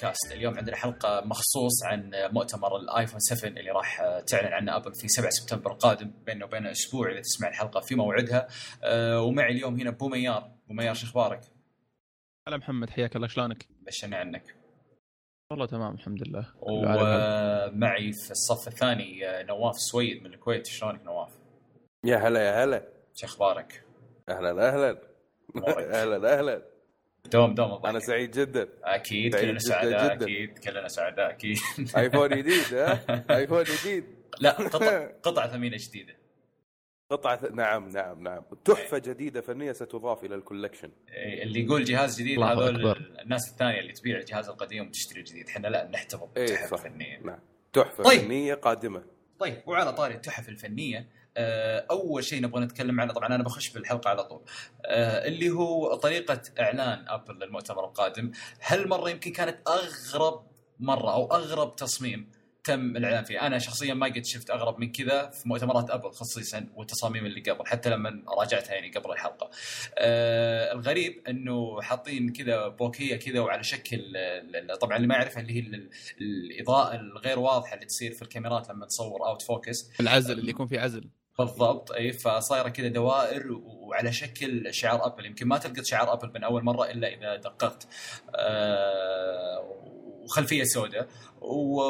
خاصه من شفل كاست اليوم عندنا حلقة مخصوص عن مؤتمر ال iPhone 7 اللي راح تعلن عنه Apple في 7 سبتمبر القادم بيننا وبين أسبوع إذا تسمع الحلقة في موعدها. أه ومعي اليوم هنا بوميار بوميار شو أخبارك؟ هلا محمد حياك الله شلونك؟ بشرني عنك. والله تمام الحمد لله. ومعي في الصف الثاني نواف سويد من الكويت. شلونك نواف؟ يا هلا يا هلا. شو أخبارك؟ أهلا أهلا. أهلا أهلا. دوم دوم. أنا سعيد جدا. أكيد سعيد كلنا جداً سعداء. أكيد كلنا سعداء أكيد. آيفون جديد ها؟ آيفون جديد. لا قطع قطعه ثمينة جديدة. قطعه نعم نعم نعم. تحفة جديدة فنية ستضاف إلى ال collection إيه، اللي يقول جهاز جديد هذول. الناس الثانية اللي تبيع الجهاز القديم وتشتري الجديد إحنا لا نحتفظ إيه بالتحف صح. الفنية. نعم. تحفة طيب. فنية قادمة. طيب وعلى طاري التحف الفنية آه، أول شيء نبغى نتكلم عنه طبعا أنا بخش بالحلقة على طول آه، اللي هو طريقة إعلان أبل للمؤتمر القادم. هالمرة يمكن كانت أغرب مرة أو أغرب تصميم تم الإعلان فيه. أنا شخصيا ما قد شفت أغرب من كذا في مؤتمرات أبل خصيصا والتصاميم اللي قبل حتى لما راجعتها يعني قبل الحلقة. آه الغريب إنه حاطين كذا bokeh كذا وعلى شكل طبعا اللي ما يعرفها اللي هي ال- الإضاءة الغير واضحة اللي تصير في الكاميرات لما تصور out focus العزل اللي يكون فيه عزل. بالضبط إي فصايره كذا دوائر وعلى شكل شعار أبل. يمكن ما تلقط شعار أبل من أول مرة إلا إذا دققت. آه وخلفية سوداء. و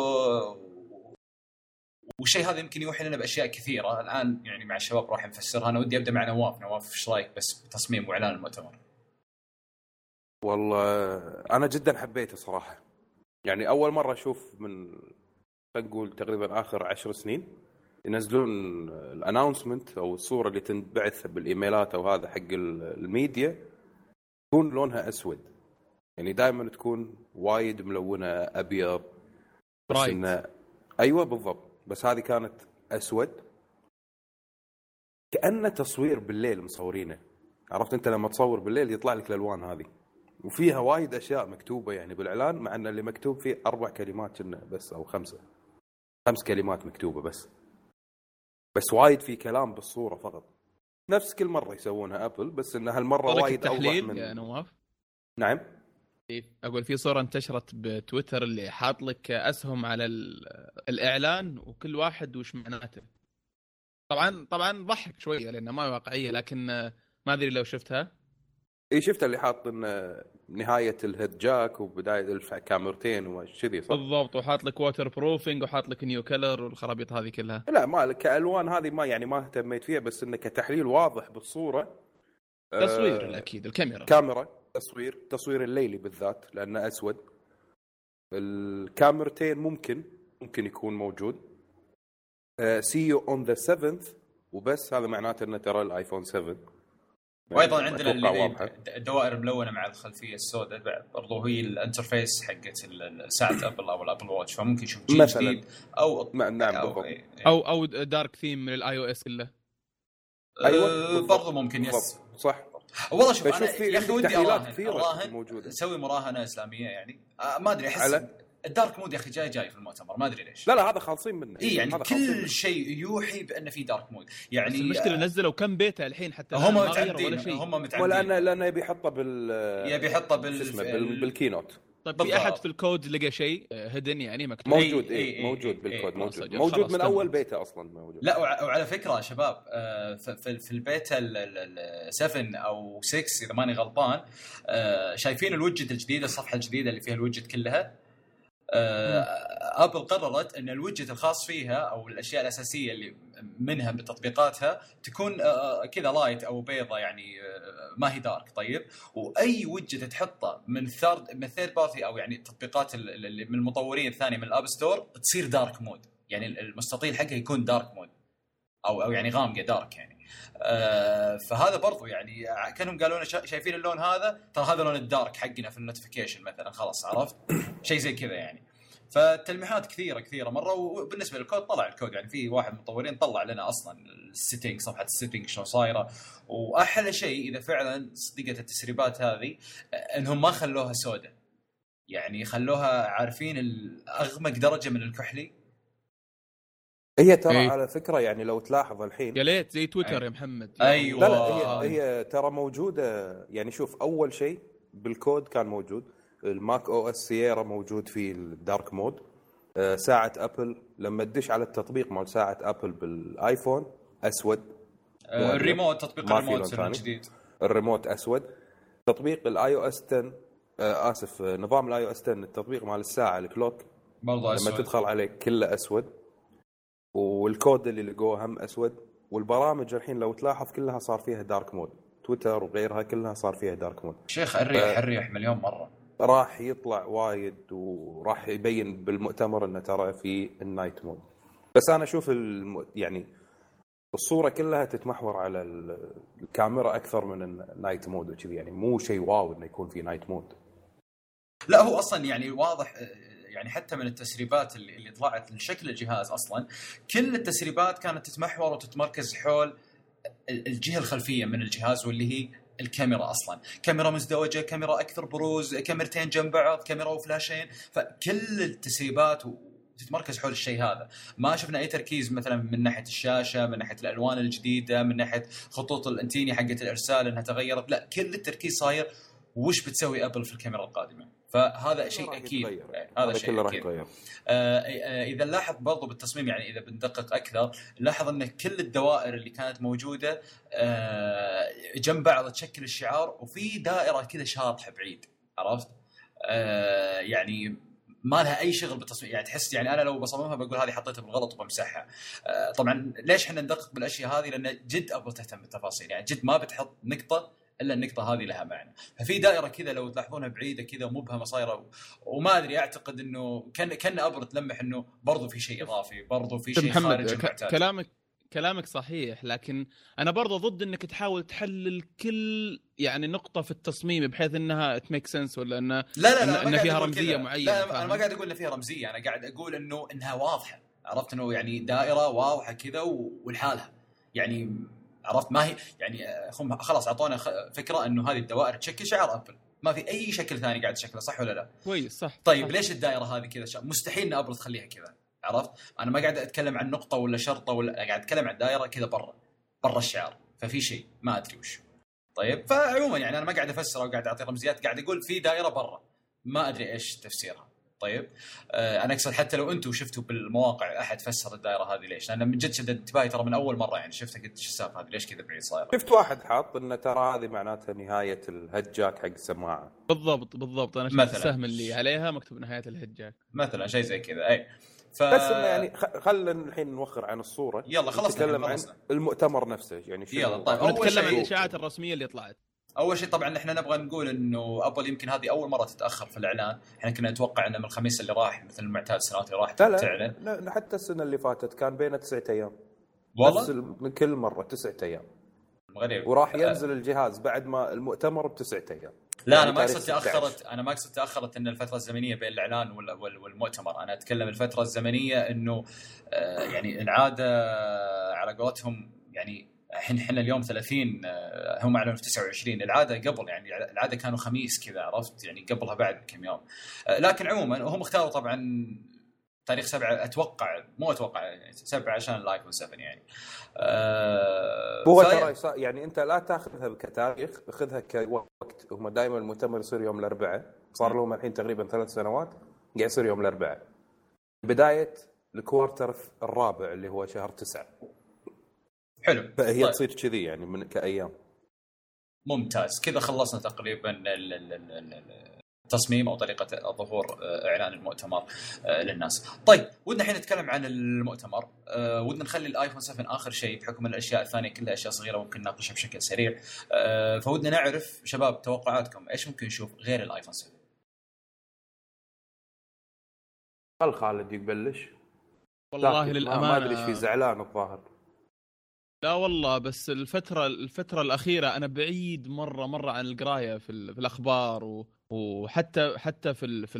والشيء هذا يمكن يوحي لنا بأشياء كثيرة. الآن يعني مع الشباب راح نفسرها أنا ودي أبدأ مع نواف. نواف إيش رأيك بس بتصميم وإعلان المؤتمر؟ والله أنا جدا حبيته صراحة. يعني أول مرة أشوف من نقول تقريبا آخر عشر سنين. ينزلون ال announcement أو الصورة اللي تنبعث بالإيميلات أو هذا حق ال- الميديا تكون لونها أسود. يعني دائما تكون وايد ملونة أبيض بس. انه أيوه بالضبط. بس هذه كانت أسود. كأنه تصوير بالليل مصورينه. عرفت أنت لما تصور بالليل يطلع لك الألوان هذه. وفيها وايد أشياء مكتوبة يعني بالإعلان مع إن اللي مكتوب فيه أربع كلمات كنا بس أو خمسة. خمس كلمات مكتوبة بس. بس وايد في كلام بالصورة فقط. نفس كل مرة يسوونها ابل بس إن هالمرة وايد أوضح من يا نواف نعم. أقول في صورة انتشرت بتويتر اللي حاط لك أسهم على ال- الإعلان وكل واحد وش معناته. طبعا طبعا ضحك شوية لأنها ما واقعية لكن ما أدري لو شفتها. اي شفت اللي حاط إن نهاية ال headjack وبداية الكاميرتين وكذي صح؟ بالضبط وحاط لك water proofing وحاط لك new color والخرابيط هذه كلها. لا ما كألوان هذه ما يعني ما اهتميت فيها بس إنه كتحليل واضح بالصورة. تصوير آه، أكيد الكاميرا. كاميرا تصوير تصوير الليلي بالذات لأنه أسود. الكاميرتين ممكن ممكن يكون موجود. see you on the 7 وبس هذا معناته إنه ترى الآيفون 7 وأيضا عندنا. الدوائر الملونه مع الخلفية السوداء برضو هي ال interface حقت ساعة ابل أو ال Apple Watch فممكن نشوف جيل مثلاً. جديد أو ما- نعم أو بالضبط إيه، إيه. أو أو dark theme من ال iOS كله أيوة، أه، بالضبط. برضو ممكن yes بالضبط صح والله شوف أنا في يا أخي ودي تحليلات أراهن كثيرة أراهن موجودة. نسوي مراهنة إسلامية يعني آه، ما أدري أحس على؟ ال dark mode يا أخي جاي جاي في المؤتمر ما أدري ليش لا لا هذا خالصين منه اي يعني. كل شيء يوحي بأن في dark mode يعني بس المشكلة نزلوا كم بيتا الحين حتى هم شيء هم ولأنه متعمدين لأنه يبي يحطه بال يبي يحطه بال. بال keynote طيب بالضبط. في أحد في الكود لقى شيء hidden يعني مكتوب موجود اي إي- موجود إي- بالكود إي. موجود موجود من. أول بيتا أصلا موجود لا وع- وعلى فكرة شباب آه، في البيتا ال- ال- ال 7 أو 6 إذا ماني غلطان آه، شايفين الوجت الجديدة الصفحة الجديدة اللي فيها الوجت كلها آه، ابل قررت أن الوجت الخاص فيها أو الأشياء الأساسية اللي منها بتطبيقاتها تكون آه، كذا light أو بيضة يعني آه، ما هي dark طيب؟ وأي وجت تحطه من third من third party أو يعني التطبيقات ال- ال- اللي من المطورين الثانية من ال App Store تصير dark mode يعني المستطيل حقها يكون dark mode أو أو يعني غامقة dark يعني. آه فهذا برضو يعني كانهم قالوا لنا شا- شايفين اللون هذا ترى هذا لون ال dark حقنا في ال notification مثلا خلاص عرفت؟ شيء زي كذا يعني. فتلميحات كثيره كثيرة مرة وبالنسبة للكود طلع الكود يعني في واحد من المطورين طلع لنا أصلا ال setting صفحة ال setting شلون صايرة. وأحلى شيء إذا فعلا صدقت التسريبات هذه إنهم ما خلوها سوداء. يعني خلوها عارفين الأغمق درجة من الكحلي. هي ترى إيه. على فكرة يعني لو تلاحظ الحين يا ليت زي تويتر يا محمد. أيوة. لا لا. هي هي ترى موجودة. يعني شوف أول شيء بالكود كان موجود. ال macOS Sierra موجود فيه ال dark mode. آه، ساعة أبل. لما تدش على التطبيق مال ساعة أبل بالآيفون أسود. آه، الريموت تطبيق في الريموت. الجديد الريموت أسود. تطبيق ال iOS 10 آه، آسف آه، نظام ال iOS 10 التطبيق مال الساعة ال clock. برضه لما أسود. تدخل عليه كله أسود. والكود اللي لقوه هم أسود والبرامج الحين لو تلاحظ كلها صار فيها dark mode تويتر وغيرها كلها صار فيها dark mode شيخ الريح. الريح مليون مرة. راح يطلع وايد وراح يبين بالمؤتمر إنه ترى في ال night mode بس أنا أشوف الم... يعني الصورة كلها تتمحور على ال- الكاميرا أكثر من ال night mode وكذي. يعني مو شيء wow إنه يكون في night mode لا هو أصلا يعني واضح يعني حتى من التسريبات اللي, اللي طلعت لشكل الجهاز أصلا كل التسريبات كانت تتمحور وتتمركز حول ال- الجهة الخلفية من الجهاز واللي هي الكاميرا أصلا. كاميرا مزدوجة كاميرا أكثر بروز كاميرتين جنب بعض كاميرا وفلاشين. فكل التسريبات تتمركز حول الشيء هذا. ما شفنا أي تركيز مثلا من ناحية الشاشة من ناحية الألوان الجديدة من ناحية خطوط الانتيني حقت الإرسال إنها تغيرت. لا كل التركيز صاير وش بتسوي ابل في الكاميرا القادمة. فهذا شيء أكيد. يعني هذا شيء كله راح أكيد. يتغير. آه، آه، إذا نلاحظ برضو بالتصميم يعني إذا بندقق أكثر نلاحظ أن كل الدوائر اللي كانت موجودة آه، جنب بعض تشكل الشعار وفي دائرة كذا شاطحه بعيد. عرفت؟ آه، يعني ما لها أي شغل بالتصميم. يعني تحس يعني أنا لو بصممها بقول هذه حطيتها بالغلط وبمسحها. آه، طبعا ليش إحنا ندقق بالأشياء هذه؟ لأن جد أبل تهتم بالتفاصيل. يعني جد ما بتحط نقطة إلا النقطة هذه لها معنى ففي دائرة كذا لو تلاحظونها بعيدة كذا مبهمه صايره وما أدري أعتقد إنه كان كأن أبل تلمح إنه برضو في شيء إضافي برضو في شيء محد خارج ك- المعتاد كلامك كلامك صحيح لكن أنا برضه ضد إنك تحاول تحلل كل يعني نقطة في التصميم بحيث إنها تميك سنس ولا انه لا لا لا إن- فيها كذا. معينة، لا أنا؟ ما قاعد أقول إن فيها رمزية أنا قاعد أقول إنه إنها واضحة عرفت إنه يعني دائرة واضحة كذا ولحالها يعني عرفت؟ ما هي يعني آه، خلاص أعطونا فكرة إنه هذه الدوائر تشكل شعار أبل. ما في أي شكل ثاني قاعد تشكله صح ولا لا؟ كويس صح طيب صح. ليش الدائرة هذه كذا؟ مستحيل إن أبل تخليها كذا عرفت؟ أنا ما قاعد أتكلم عن نقطة ولا شرطة ولا قاعد أتكلم عن دائرة كذا برا برا الشعار. ففي شيء ما أدري وش طيب فعموما يعني أنا ما قاعد أفسر أو قاعد أعطي رمزيات قاعد أقول في دائرة برا. ما أدري إيش تفسيرها. طيب. آه أنا أقصد حتى لو أنتم شفتوا بالمواقع أحد فسر الدائرة هذه ليش؟ لأن من جد شدت انتباهي ترى من أول مرة يعني شفتها قلت إيش السالفة هذه؟ ليش كذا بعيد صايرة؟ شفت واحد حاط إنه ترى هذه معناتها نهاية الهجاك حق السماعه بالضبط بالضبط. أنا شفت. السهم اللي عليها مكتوب نهاية الهجاك. مثلا شيء زي كذا. أي. ف... بس إنه يعني خلنا الحين نوخر عن الصورة. يلا خلصنا نتكلم عن. المؤتمر نفسه يعني شنو يلا، طيب، أول ونتكلم عن الإشاعات الرسمية اللي طلعت. أول شيء طبعا إحنا نبغى نقول إنه أبل يمكن هذه أول مرة تتأخر في الإعلان، إحنا كنا نتوقع إنه من الخميس اللي راح مثل المعتاد السنوات اللي راحت لا لا, تعلن. لا حتى السنة اللي فاتت كان بينه تسعة أيام. والله؟ ال- من كل مرة تسعة أيام. غريب. وراح ينزل الجهاز بعد ما المؤتمر بتسعة أيام. لا أنا يعني ما تاريخ أقصد 16. تاخرت أنا ما أقصد تأخرت إن الفترة الزمنية بين الإعلان وال- وال- والمؤتمر، أنا أتكلم الفترة الزمنية إنه آه، يعني العاده على قولتهم يعني الحين إحنا اليوم 30 آه، هم اعلنوا في 29 العادة قبل يعني العادة كانوا خميس كذا عرفت؟ يعني قبلها بعد بكم يوم. آه، لكن عموما هم اختاروا طبعا تاريخ سبعة أتوقع مو أتوقع يعني سبعة عشان الايفون 7 يعني. آه هو ترى يعني أنت لا تأخذها كتاريخ خذها كوقت. هم دائما المؤتمر يصير يوم الأربعاء. صار لهم الحين تقريبا ثلاث سنوات قاعد يصير يوم الأربعاء. بداية الكوارتر الرابع اللي هو شهر تسعة. حلو. فهي طيب. تصير كذي يعني من كأيام. ممتاز. كذا خلصنا تقريبا ال- ال- ال- ال- التصميم أو طريقة ظهور آه، إعلان المؤتمر آه، للناس. طيب ودنا الحين نتكلم عن المؤتمر. آه، ودنا نخلي الايفون 7 آخر شيء بحكم إن الأشياء الثانية كلها أشياء صغيرة ممكن نناقشها بشكل سريع. فودنا نعرف شباب توقعاتكم إيش ممكن نشوف غير الايفون 7 خل خالد يبلش والله للامانه ما أدري إيش في زعلان الظاهر. لا والله بس الفترة الفترة الأخيرة أنا بعيد مرة مرة عن القراية في, في الأخبار و... وحتى حتى في ال... في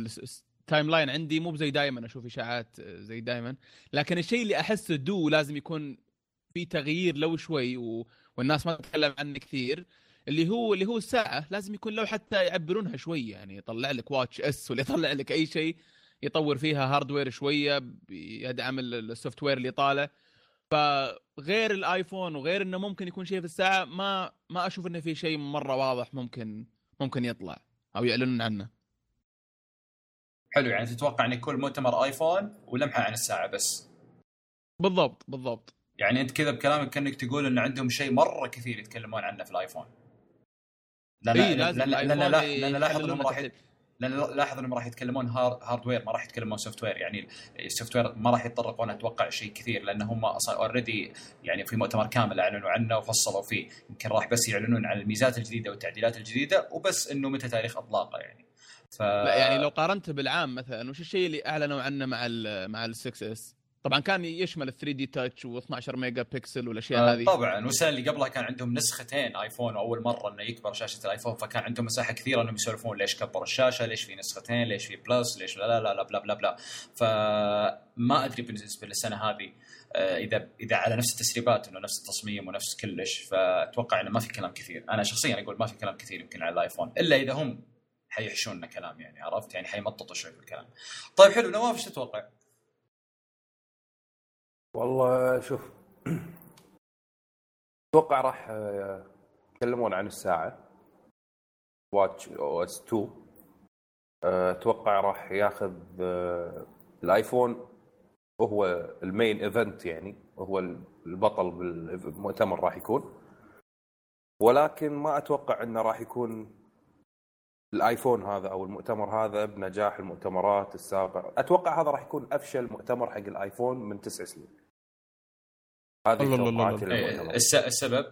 ال timeline عندي مو زي دائما أشوف إشاعات زي دائما لكن الشيء اللي أحسه هو لازم يكون في تغيير لو شوي و... والناس ما تتكلم عنه كثير. اللي هو اللي هو الساعة لازم يكون لو حتى يعبرونها شوي يعني يطلع لك watchOS ولا يطلع لك أي شيء يطور فيها hardware شوية يدعم ال- software اللي طالع. فغير الايفون وغير انه ممكن يكون شيء في الساعة ما ما أشوف انه في شيء مره واضح ممكن ممكن يطلع أو يعلنون عنه حلو يعني تتوقع ان يكون مؤتمر ايفون ولمحه عن الساعة بس بالضبط بالضبط يعني انت كذا بكلامك كانك تقول ان عندهم شيء مره كثير يتكلمون عنه في الايفون لازم لأن لأن, الآيفون لا- لأن لاحظ انهم راح. لأن لاحظ إنهم راح يتكلمون hard hardware ما راح يتكلمون software يعني ال software ما راح يتطرقون أتوقع شيء كثير لأن هم أصلا already يعني في مؤتمر كامل أعلنوا عنه وفصلوا فيه. يمكن راح بس يعلنون عن الميزات الجديدة والتعديلات الجديدة وبس إنه متى تاريخ أطلاقه يعني. ف يعني لو قارنته بالعام مثلا وش الشيء اللي أعلنوا عنه مع ال مع ال 6s طبعا كان يشمل ال 3D Touch و12 ميجا بكسل والأشياء آه، هذه. طبعا. والسنة اللي قبلها كان عندهم نسختين آيفون واول مرة إنه يكبر شاشة الايفون فكان عندهم مساحة كثيرة إنهم يسولفون ليش كبروا الشاشة ليش في نسختين ليش في Plus ليش لا لا لا blah blah blah فما أدري بالنسبة للسنة هذه آه، إذا إذا على نفس التسريبات إنه نفس التصميم ونفس كلش. فأتوقع إنه ما في كلام كثير. أنا شخصيا أقول ما في كلام كثير يمكن على الآيفون إلا إذا هم حيحشون لنا كلام يعني عرفت؟ يعني حيمططوا شوي في الكلام. طيب حلو نواف إيش تتوقع؟ والله شوف أتوقع راح يتكلمون عن الساعة watchOS 2 آه، أتوقع راح ياخذ الآيفون وهو ال main event يعني هو البطل بالمؤتمر راح يكون. ولكن ما أتوقع إنه راح يكون الآيفون هذا أو المؤتمر هذا بنجاح المؤتمرات السابقة. أتوقع هذا راح يكون أفشل مؤتمر حق الآيفون من تسع سنين. هذه الله الله الله. إيه، السبب؟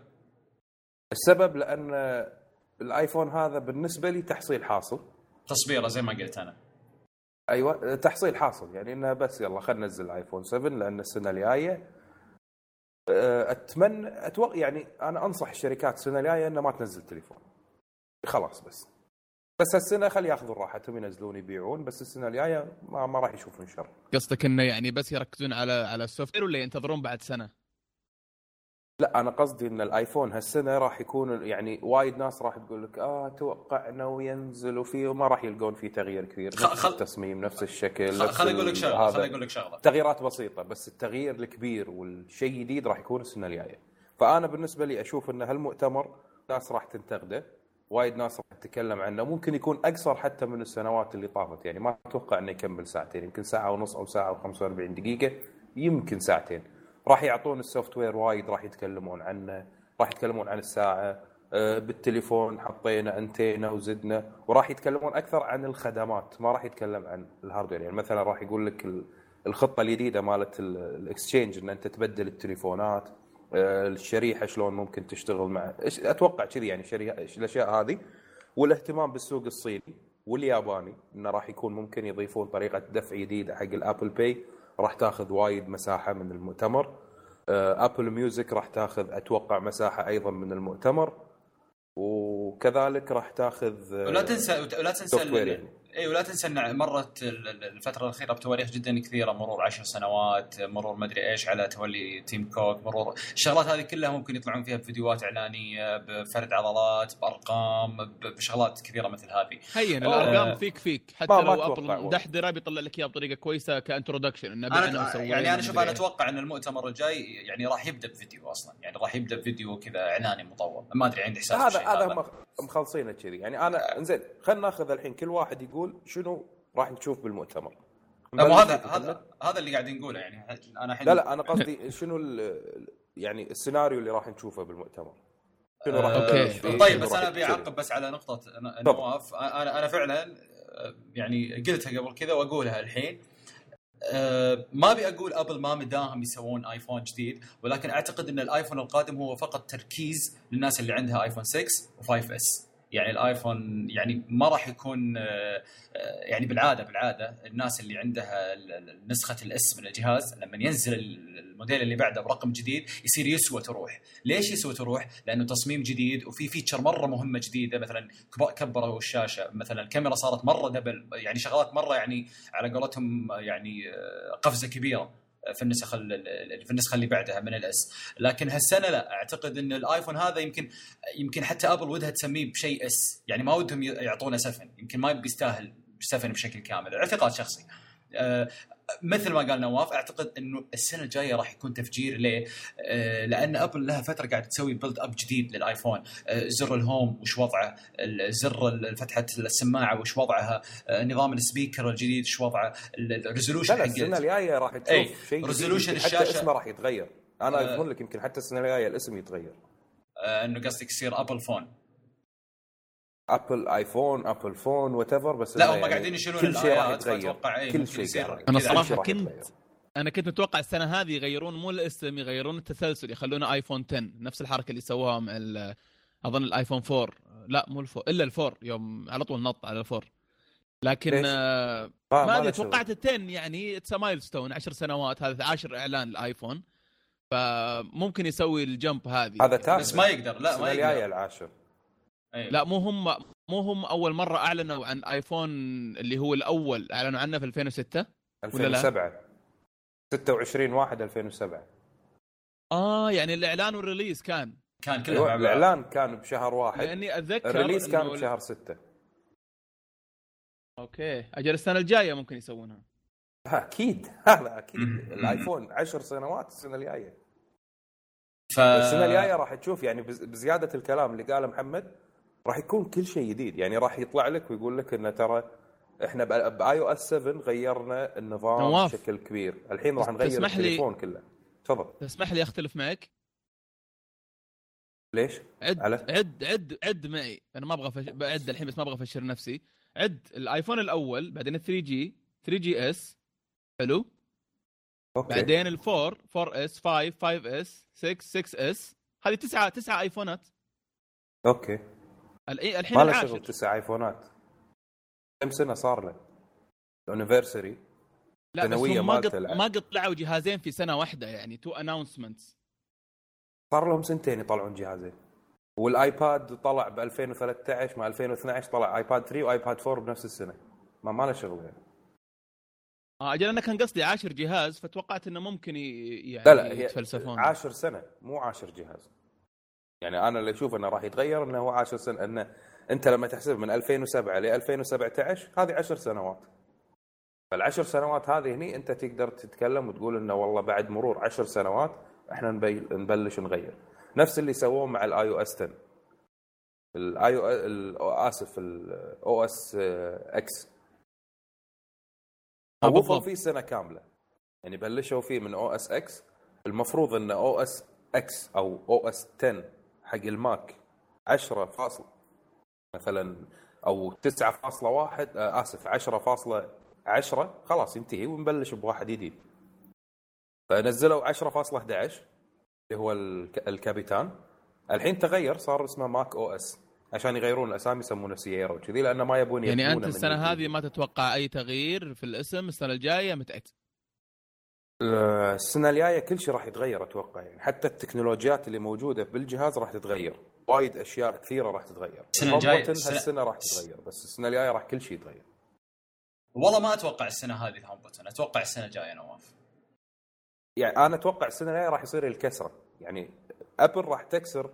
السبب لأن الآيفون هذا بالنسبة لي تحصيل حاصل. تصبيره زي ما قلت أنا. أيوه تحصيل حاصل. يعني إنه بس يلا خلينا ننزل آيفون 7 لأن السنة الجاية. أه، أتمنى أتوقع يعني أنا أنصح الشركات السنة الجاية إنها ما تنزل تليفون. خلاص بس. بس السنة خلي ياخذون راحتهم ينزلون يبيعون بس السنة الجاية ما, ما راح يشوفون شر قصدك إنه يعني بس يركزون على على ال software ولا ينتظرون بعد سنة؟ لا أنا قصدي إن الآيفون هالسنة راح يكون يعني وايد ناس راح تقول لك آه توقعنا وينزل وفيه وما راح يلقون فيه تغيير كبير خ- نفس خل- التصميم نفس الشكل خل- خليني أقول لك شغلة. خليني أقول لك شغلة تغييرات بسيطة بس التغيير الكبير والشيء الجديد راح يكون السنة الجاية فأنا بالنسبة لي أشوف ان هالمؤتمر ناس راح تنتقده وايد ناس تتكلم عنه ممكن يكون أقصر حتى من السنوات اللي طافت. يعني ما أتوقع إنه يكمل ساعتين يمكن ساعة ونص أو ساعة و45 دقيقة يمكن ساعتين. راح يعطون ال software وايد راح يتكلمون عنه راح يتكلمون عن الساعة آه، بالتليفون حطينا أنتينا وزدنا وراح يتكلمون أكثر عن الخدمات ما راح يتكلم عن ال hardware يعني مثلا راح يقول لك ال- الخطة الجديدة مالت ال- exchange إن أنت تبدل التليفونات الشريحة شلون ممكن تشتغل مع أتوقع كذي يعني الأشياء هذه؟ والاهتمام بالسوق الصيني والياباني إنه راح يكون ممكن يضيفون طريقة دفع جديدة حق ال Apple Pay راح تاخذ وايد مساحة من المؤتمر. آه، Apple Music راح تاخذ أتوقع مساحة أيضا من المؤتمر. وكذلك راح تاخذ آه، ولا تنسى ولا تنسى يعني. اي ولا تنسى ان مرت ال- ال- الفترة الأخيرة بتواريخ جدا كثيرة مرور عشر سنوات مرور مدري إيش على تولي تيم كوك مرور الشغلات هذه كلها ممكن يطلعون فيها بفيديوهات إعلانية بفرد عضلات بأرقام ب- بشغلات كثيرة مثل هذه هين. الأرقام فيك فيك حتى ما- ما لو أبل. مدحدره بيطلع لك اياها بطريقة كويسة كانترودكشن إنه وسوينا يعني أنا شوف أنا. أتوقع إن المؤتمر الجاي يعني راح يبدأ بفيديو أصلا يعني راح يبدأ بفيديو كذا إعلاني مطول ما أدري عندي احساس هذا هذا مخلصينه كذي. يعني أنا إنزين خلينا ناخذ الحين كل واحد يقول شنو راح نشوف بالمؤتمر. لا، مو هذا هذا هذا اللي قاعدين نقوله يعني. أنا الحين لا لا أنا قصدي شنو ال- يعني السيناريو اللي راح نشوفه بالمؤتمر. شنو راح آه، فيه؟ طيب بس أنا أبي؟ أعقب بس على نقطة. نواف. أنا أنا فعلا آه، يعني قلتها قبل كذا وأقولها الحين. آه، ما ابي أقول ابل ما مداهم يسوون ايفون جديد ولكن اعتقد ان الايفون القادم هو فقط تركيز للناس اللي عندها ايفون 6 و5s يعني الايفون يعني ما راح يكون آه، آه، يعني بالعادة بالعادة الناس اللي عندها نسخة ال s من الجهاز لما ينزل ال- الموديل اللي بعده برقم جديد يصير يسوى تروح. ليش يسوى تروح؟ لأنه تصميم جديد وفي feature مرة مهمة جديدة مثلا كب- كبروا الشاشة مثلا الكاميرا صارت مرة double يعني شغلات مرة يعني على قولتهم يعني آه، قفزة كبيرة. في النسخ ال- ال- في النسخة اللي بعدها من ال s لكن هالسنة لا أعتقد إن الآيفون هذا يمكن يمكن حتى أبل ودها تسميه بشيء S يعني ما ودهم يعطونه 7 يمكن ما بيستاهل 7 بشكل كامل. اعتقاد شخصي. آه، مثل ما قال نواف أعتقد إنه السنة الجاية راح يكون تفجير ليه؟ آه، لأن أبل لها فترة قاعدة تسوي build up جديد للآيفون آه، زر الهوم وش وضعه؟ زر فتحة السماعة وش وضعها؟ آه، نظام ال speaker الجديد وش وضعه؟ ال resolution لا السنة الجاية راح تشوف شيء resolution جديد. حتى. اسمه راح يتغير أنا آه. أقول لك يمكن حتى السنة الجاية الاسم يتغير آه، إنه قصدك يصير ابل فون ابل ايفون ابل فون whatever بس لا هم يعني قاعدين يشيلون كل شيء راح يتغير. إيه، كل شيء شيء راح كنت- يتغير. أنا كنت متوقع السنة هذه يغيرون مو الاسم يغيرون التسلسل يخلونه ايفون 10 نفس الحركة اللي سووها مع ال- أظن الايفون 4 لا مو ال four إلا ال four يوم على طول نط على ال four لكن؟ آه، ما- أدري. توقعت ال 10 يعني it's milestone 10 سنوات هذا عاشر إعلان الايفون فممكن يسوي ال jump هذه. هذا تافه بس ما يقدر لا ما يقدر. العاشر. أي. لا مو هم مو هم أول مرة أعلنوا عن آيفون اللي هو الأول أعلنوا عنه في 2006 ولا لا؟ 2007 26 1 2007 آه يعني الإعلان وال release كان. كان كله أيوة،. الإعلان كان بشهر واحد. لأني أتذكر ال release كان بشهر 6 أوكي. أجل السنة الجاية ممكن يسوونها. أكيد. هذا أكيد. الآيفون 10 سنوات السنة الجاية. ف السنة الجاية راح تشوف يعني بز- بزيادة الكلام اللي قاله محمد راح يكون كل شيء جديد. يعني راح يطلع لك ويقول لك إنه ترى إحنا ب iOS 7 غيرنا النظام نواف. بشكل كبير. الحين راح نغير تسمح لي- التليفون كله. تفضل. تسمح لي أختلف معك؟ ليش؟ عد على؟ عد عد عد معي. أنا ما أبغى فش... بعد الحين بس ما أبغى أفشر نفسي. عد الآيفون الأول بعدين ال 3G 3GS حلو. أوكي. بعدين ال 4 4S 5 5S 6 6S هذه تسعه تسعة آيفونات. أوكي. الحين ما له شغل تسع آيفونات. كم سنة صار له؟ ال anniversary لا بس هم ما قط... ما قد طلعوا جهازين في سنة واحدة يعني two announcements صار لهم سنتين يطلعون جهازين. والآيباد طلع ب 2013 مع 2012 طلع آيباد 3 وآيباد 4 بنفس السنة. ما ما له شغل يعني. آه أجل أنا كان قصدي عاشر جهاز فتوقعت إنه ممكن. يعني لا لا هي يتفلسفون. عاشر سنة مو عاشر جهاز. يعني أنا اللي أشوف إنه راح يتغير إنه هو عاشر سنة إنه أنت لما تحسب من 2007 ل 2017 هذه عشر سنوات. فالعشر سنوات هذه هني أنت تقدر تتكلم وتقول إنه والله بعد مرور عشر سنوات إحنا نبي نبلش نغير. نفس اللي سووه مع الاي أو إس 10 الاي أو آسف الاو إس إكس. آه، وقفوا. فيه سنة كاملة. يعني بلشوا فيه من OS X. المفروض إن أو إس إكس أو أو إس 10 حق الماك 10 فاصل مثلا أو 9.1 آه، آسف 10.10 خلاص ينتهي ونبلش بواحد جديد. فنزلوا 10.11 اللي هو الك- الكابيتان. الحين تغير صار اسمه macOS عشان يغيرون الأسامي يسمونه سييرا وكذي لأنه ما يبون يعني أنت السنة. هذه ما تتوقع أي تغيير في الاسم السنة الجاية متأكد. السنة الجايه كل شيء راح يتغير أتوقع يعني. حتى التكنولوجيات اللي موجودة بالجهاز راح تتغير. وايد أشياء كثيرة راح تتغير. السنة الجاية- الهوم السنة- هالسنه راح تتغير بس السنة الجايه راح كل شيء يتغير. والله ما أتوقع السنة هذه ال home button أتوقع السنة الجاية نواف. يعني أنا أتوقع السنة الجاية راح يصير الكسره يعني أبل راح تكسر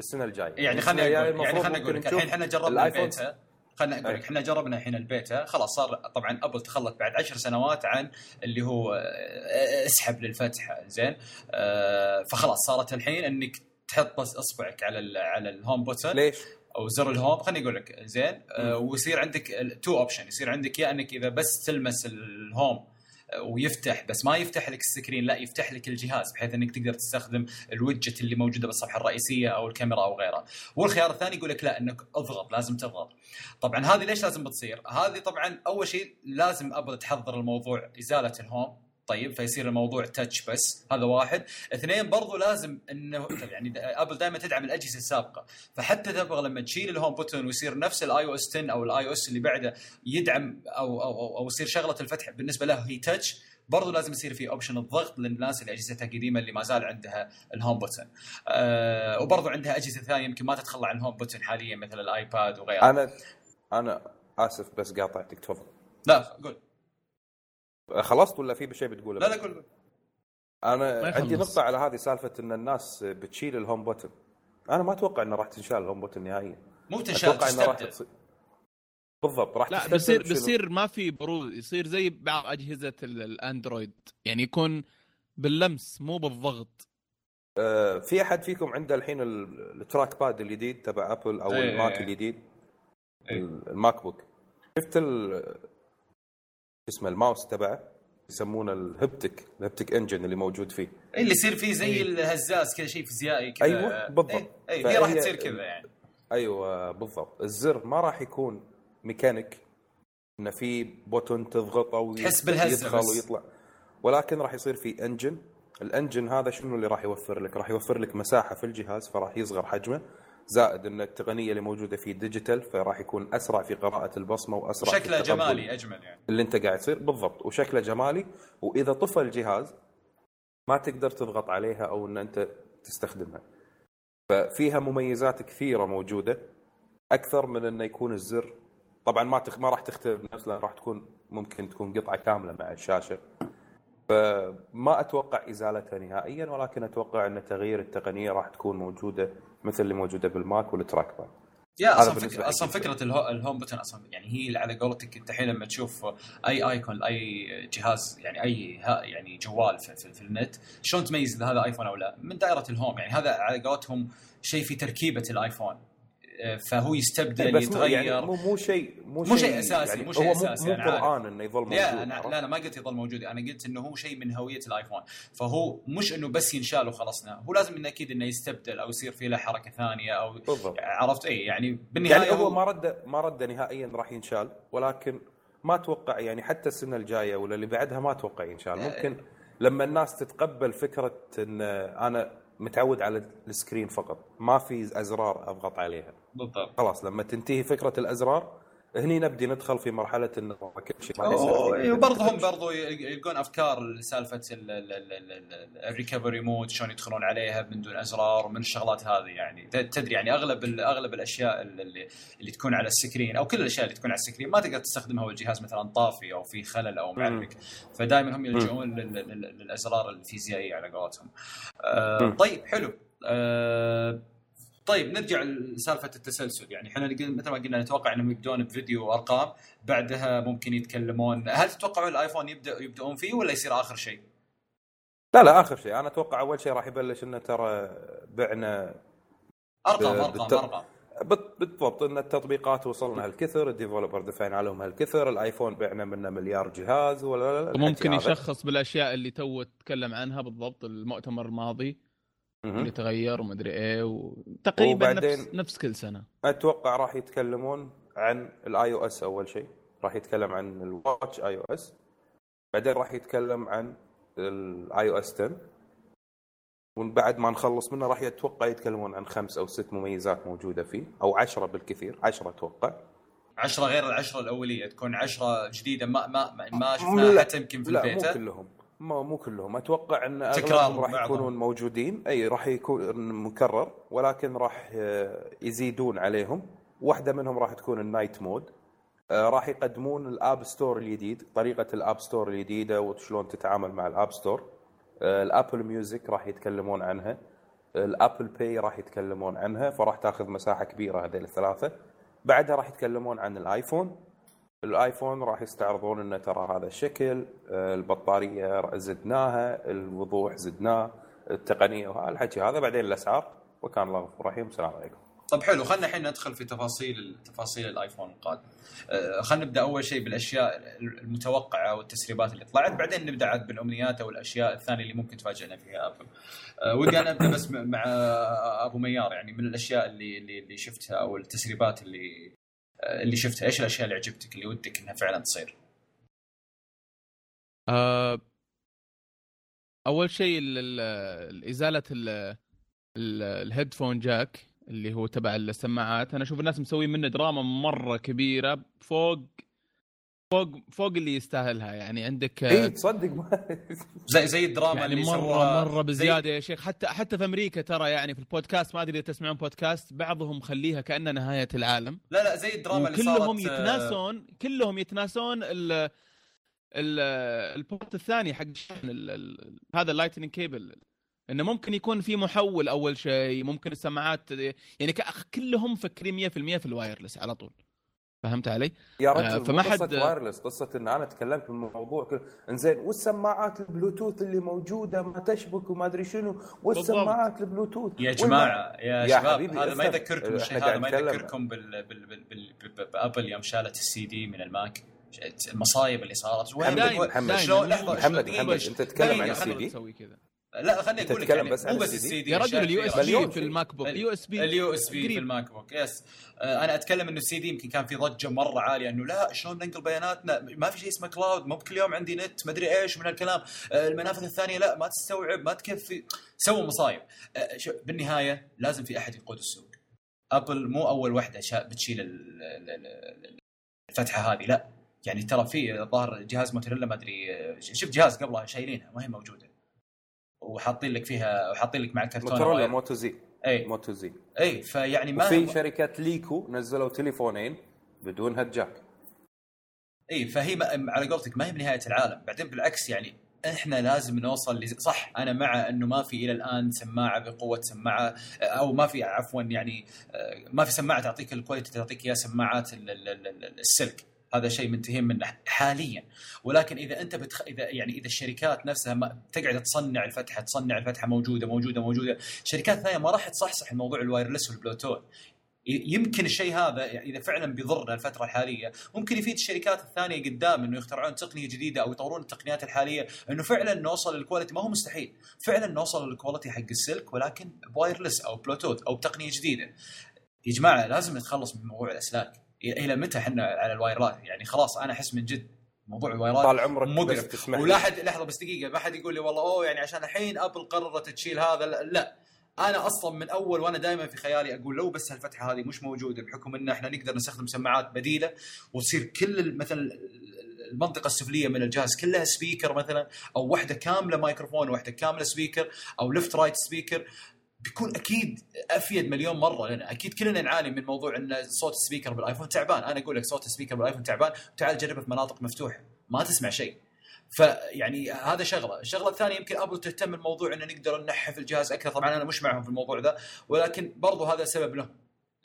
السنة الجاية. يعني السنة خلينا يعني خلينا نقول لك الحين إحنا جربنا البيتا خلينا نقول لك. إحنا جربنا الحين البيتا خلاص صار طبعا أبل تخلت بعد عشر سنوات عن اللي هو آه، اسحب للفتح زين آه، فخلاص صارت الحين إنك تحط بس إصبعك على ال على ال home button ليش؟ أو زر ال home خليني أقول لك زين آه، ويصير عندك two option يصير عندك يا إنك إذا بس تلمس ال home ويفتح بس ما يفتح لك ال screen لا يفتح لك الجهاز بحيث إنك تقدر تستخدم ال widget اللي موجودة بالصفحة الرئيسية أو الكاميرا أو غيرها. والخيار الثاني يقول لك لا إنك أضغط لازم تضغط. طبعا هذه ليش لازم بتصير؟ هذه طبعا أول شيء لازم ابل تحضر الموضوع إزالة ال home. طيب فيصير الموضوع touch بس. هذا واحد. اثنين برضو لازم انه يعني ابل دائما تدعم الأجهزة السابقة. فحتى تبغى لما تشيل ال home button ويصير نفس ال iOS 10 أو ال iOS اللي بعده يدعم أو أو أو, أو يصير شغلة الفتح بالنسبة له هي touch برضو لازم يصير في option الضغط للناس اللي اجهزتها قديمه اللي ما زال عندها ال home button آه وبرضو عندها أجهزة ثانية يمكن ما تتخلى عن ال home button حاليا مثل الايباد وغيرها. أنا أنا آسف بس قاطعتك تفضل. لا قول. خلصت ولا في شيء بتقوله؟ لا لا قول. أنا عندي. نقطة على هذه سالفة إن الناس بتشيل ال home button أنا ما أتوقع إنه راح تنشال ال home button نهائيا مو تنشال أتوقع إنه راح تصير بالضبط راح لا بيصير؟ بيصير ما في بروز يصير زي بعض أجهزة ال- الأندرويد يعني يكون باللمس مو بالضغط آه، في أحد فيكم عنده الحين ال- ال trackpad الجديد تبع أبل أو إيه. الماك الجديد إيه. الماك بوك شفت ال اسمه الماوس تبعه يسمونه ال haptic ال haptic engine اللي موجود فيه إيه اللي يصير فيه زي إيه. الهزاز كذا شيء فيزيائي كذا أيوة، بالضبط. اي إيه هي راح تصير كذا يعني أيوه بالضبط الزر ما راح يكون ميكانيك إنه في button تضغطه وي- تحس بالهزة. ويطلع ولكن راح يصير في engine ال engine هذا شنو اللي راح يوفر لك؟ راح يوفر لك مساحة في الجهاز فراح يصغر حجمه زائد أن التقنية اللي موجودة فيه digital فراح يكون أسرع في قراءة البصمة وأسرع في شكله جمالي أجمل يعني. اللي أنت قاعد تصير. بالضبط. وشكله جمالي. وإذا طفى الجهاز ما تقدر تضغط عليها أو أن أنت تستخدمها. ففيها مميزات كثيرة موجودة. أكثر من انه يكون الزر. طبعا ما تخ... ما راح تختلف نفس راح تكون ممكن تكون قطعة كاملة مع الشاشة. فما أتوقع إزالتها نهائيا. ولكن أتوقع أن تغيير التقنية راح تكون موجودة مثل اللي موجودة بالماك وال trackpad يا أصلا فكرة أصلا. فكرة الهو... الهوم بutton أصلا يعني هي على قولتك أنت الحين لما تشوف أي icon لاي جهاز يعني أي ها يعني جوال في, في, في النت شلون تميز إذا هذا ايفون أو لا؟ من دائرة ال home يعني هذا على قولتهم شيء في تركيبة الايفون فهو يستبدل بس مو يتغير. يعني مو مو شيء مو, مو شيء أساسي، مو شيء هو أساسي، مو, أنا. قران إنه يظل موجود لا أنا عرفت؟ لا أنا ما قلت يظل موجود. أنا قلت إنه هو شيء من هوية الآيفون. فهو مش إنه بس ينشال وخلصنا. هو لازم إنه أكيد إنه يستبدل أو يصير في له حركة ثانية أو بالضبط. عرفت؟ اي يعني بالنهاية يعني هو ما رد ما رد نهائيا راح ينشال ولكن ما أتوقع يعني حتى السنة الجاية ولا اللي بعدها ما أتوقع ينشال. ممكن لما الناس تتقبل فكرة إن أنا متعود على ال screen فقط ما في أزرار أضغط عليها. بالضبط. خلاص لما تنتهي فكرة الأزرار هني نبدي ندخل في مرحلة إنه كل شيء فيه. إيه، وبرضه هم برضه يلقون أفكار سالفه ال recovery mode شلون يدخلون عليها من دون أزرار ومن الشغلات هذه يعني. تدري يعني أغلب أغلب الأشياء اللي, اللي تكون على ال screen أو كل الأشياء اللي تكون على ال screen ما تقدر تستخدمها والجهاز مثلا طافي أو في خلل أو معلق فدائما هم يلجؤون لل- لل- للأزرار الفيزيائية على قولتهم. آه. طيب حلو. آه طيب نرجع لسالفة التسلسل يعني إحنا مثل ما قلنا نتوقع إنهم يبدون بفيديو وأرقام بعدها ممكن يتكلمون هل تتوقعون الآيفون يبدا يبدأون فيه ولا يصير آخر شيء؟ لا لا آخر شيء أنا أتوقع أول شيء راح يبلش إنه ترى بعنا أرقام أرقام بالت- أرقام بت- بالضبط إن التطبيقات وصلنا هالكثر ال developer دفعنا عليهم هالكثر الآيفون بعنا منه مليار جهاز ولا هذا. يشخص بالأشياء اللي تو تكلم عنها بالضبط المؤتمر الماضي. اللي تغير ومدري إيه وتقريبا نفس نفس كل سنة. أتوقع راح يتكلمون عن ال iOS أول شيء. راح يتكلم عن ال watchOS بعدين راح يتكلم عن ال iOS 10 ومن بعد ما نخلص منه راح يتوقع يتكلمون عن خمس أو ست مميزات موجودة فيه أو عشرة بالكثير عشرة أتوقع. 10 غير العشرة الأولية تكون 10 جديدة ما ما ما-. شفناها حتى يمكن في لا مو البيتا. كلهم. ما مو كلهم. أتوقع أن أغلبهم راح. يكونون موجودين. أي راح يكون مكرر ولكن راح آه، يزيدون عليهم. واحدة منهم راح تكون ال night mode. آه، راح يقدمون ال App Store الجديد طريقة ال App Store الجديدة وشلون تتعامل مع ال App Store. آه، ال Apple Music راح يتكلمون عنها. ال Apple Pay راح يتكلمون عنها فراح تاخذ مساحة كبيرة هذه الثلاثة. بعدها راح يتكلمون عن الآيفون. الآيفون راح يستعرضون إنه ترى هذا الشكل آه، البطارية زدناها الوضوح زدناه التقنية وهالحكي هذا بعدين الأسعار. وكان الله غفور رحيم. السلام عليكم. طب حلو. خلينا الحين ندخل في تفاصيل تفاصيل الآيفون القادم. آه، خلينا نبدأ أول شيء بالأشياء المتوقعة والتسريبات اللي طلعت. بعدين نبدأ عاد بالأمنيات أو الأشياء الثانية اللي ممكن تفاجئنا فيها آبل. آه، ودي أنا أبدأ بس مع أبو ميار يعني من الأشياء اللي اللي, شفتها أو التسريبات اللي اللي شفتها إيش الأشياء اللي عجبتك اللي ودك إنها فعلا تصير؟ آه، أول شيء ال- ال- ازاله ال- ال- ال headphone jack اللي هو تبع السماعات أنا أشوف الناس مسوين منه دراما مرة كبيرة فوق فوق فوق اللي يستاهلها. يعني عندك آه، اي تصدق ما زي زي الدراما يعني اللي مرة سووها مرة زي- بزيادة يا شيخ. حتى حتى في أمريكا ترى يعني في البودكاست ما أدري إذا تسمعون بودكاست بعضهم خليها كأنها نهاية العالم. لا لا زي الدراما اللي صارت وكلهم آه، يتناسون كلهم يتناسون ال ال ال port الثاني حق هذا ال Lightning cable إنه ممكن يكون في محول أول شيء ممكن السماعات يعني ك- كلهم مفكرين 100% في ال wireless على طول. فهمت علي؟ يا آه، رجل فما فما قصة حد- wireless قصة إن أنا تكلمت بالموضوع كله إنزين والسماعات البلوتوث اللي موجودة ما تشبك وما أدري شنو والسماعات البلوتوث يا جماعة يا, يا شباب حبيبي هذا ما. يذكركم الشيء هذا ما. يذكركم بال بال بال بال بال بأبل يوم شالت السي دي من الماك المصايب اللي صارت وين محمد، محمد. محمد،؟ أنت تتكلم عن السي دي؟ لا خليني أقول لك يعني بس مو بس السي دي؟ يا رجل ال USB في. الماك بوك. ال- ال USB ال USB في. الماك بوك yes آه، أنا أتكلم إنه السي دي يمكن كان في ضجة مرة عالية إنه لا شلون ننقل بياناتنا؟ ما في شيء اسمه cloud مو بكل يوم عندي نت ما أدري إيش من الكلام آه، المنافذ الثانية لا ما تستوعب ما تكفي. سووا مصايب. آه، بالنهاية لازم في أحد يقود السوق. أبل مو أول وحدة بتشيل ال- ال- ال- الفتحة هذه لا. يعني ترى في ظهر جهاز موتورولا ما أدري آه، شفت جهاز قبلها شايلينها ما هي موجودة. وحاطين لك فيها وحاطين لك مع الكرتونه موتورولا. موتو زي اي موتو زي اي فيعني ما وفي شركه LeEco نزلوا تليفونين بدون jack. اي فهي ما على قولتك ما هي بنهاية العالم. بعدين بالعكس يعني إحنا لازم نوصل لز... صح أنا مع إنه ما في إلى الآن سماعة بقوة سماعة أو ما في عفوا يعني آه، ما في سماعة تعطيك ال quality تعطيك اياه سماعات ال- ال- ال- ال- السلك. هذا شيء منتهين منه حاليا. ولكن إذا أنت بتخ... إذا يعني إذا الشركات نفسها ما تقعد تصنع الفتحة تصنع الفتحة موجودة موجودة موجودة. شركات ثانية ما راح تصحصح الموضوع ال wireless وال Bluetooth ي- يمكن الشيء هذا إذا فعلا بيضرنا الفترة الحالية ممكن يفيد الشركات الثانية قدام إنه يخترعون تقنية جديدة أو يطورون التقنيات الحالية إنه فعلا نوصل لل quality ما هو مستحيل. فعلا نوصل لل quality حق السلك ولكن ب wireless أو بلوتوث أو بتقنيه جديدة. يا جماعة لازم نتخلص من موضوع الأسلاك. إلى متى إحنا على ال wireات يعني خلاص أنا أحس من جد موضوع ال wireات طال عمرك مقرف. ولا حد لحظة بس دقيقة ما حد يقول لي والله أوه يعني عشان الحين أبل قررت تشيل هذا لا. أنا أصلا من أول وأنا دائما في خيالي أقول لو بس هالفتحة هذه مش موجودة بحكم إن إحنا نقدر نستخدم سماعات بديلة وتصير كل مثلا المنطقة السفلية من الجهاز كلها speaker مثلا أو واحدة كاملة مايكروفون وواحده كاملة speaker أو left right speaker بيكون أكيد أفيد مليون مرة. لنا أكيد كلنا نعاني من موضوع إن صوت ال speaker بالآيفون تعبان. أنا أقول لك صوت ال speaker بالآيفون تعبان. تعال جربه في مناطق مفتوحة. ما تسمع شيء. فيعني هذا شغلة، الشغلة الثانية يمكن ابل تهتم بالموضوع إن نقدر ننحف الجهاز أكثر، طبعا أنا مش معهم في الموضوع ذا ولكن برضو هذا سبب لهم.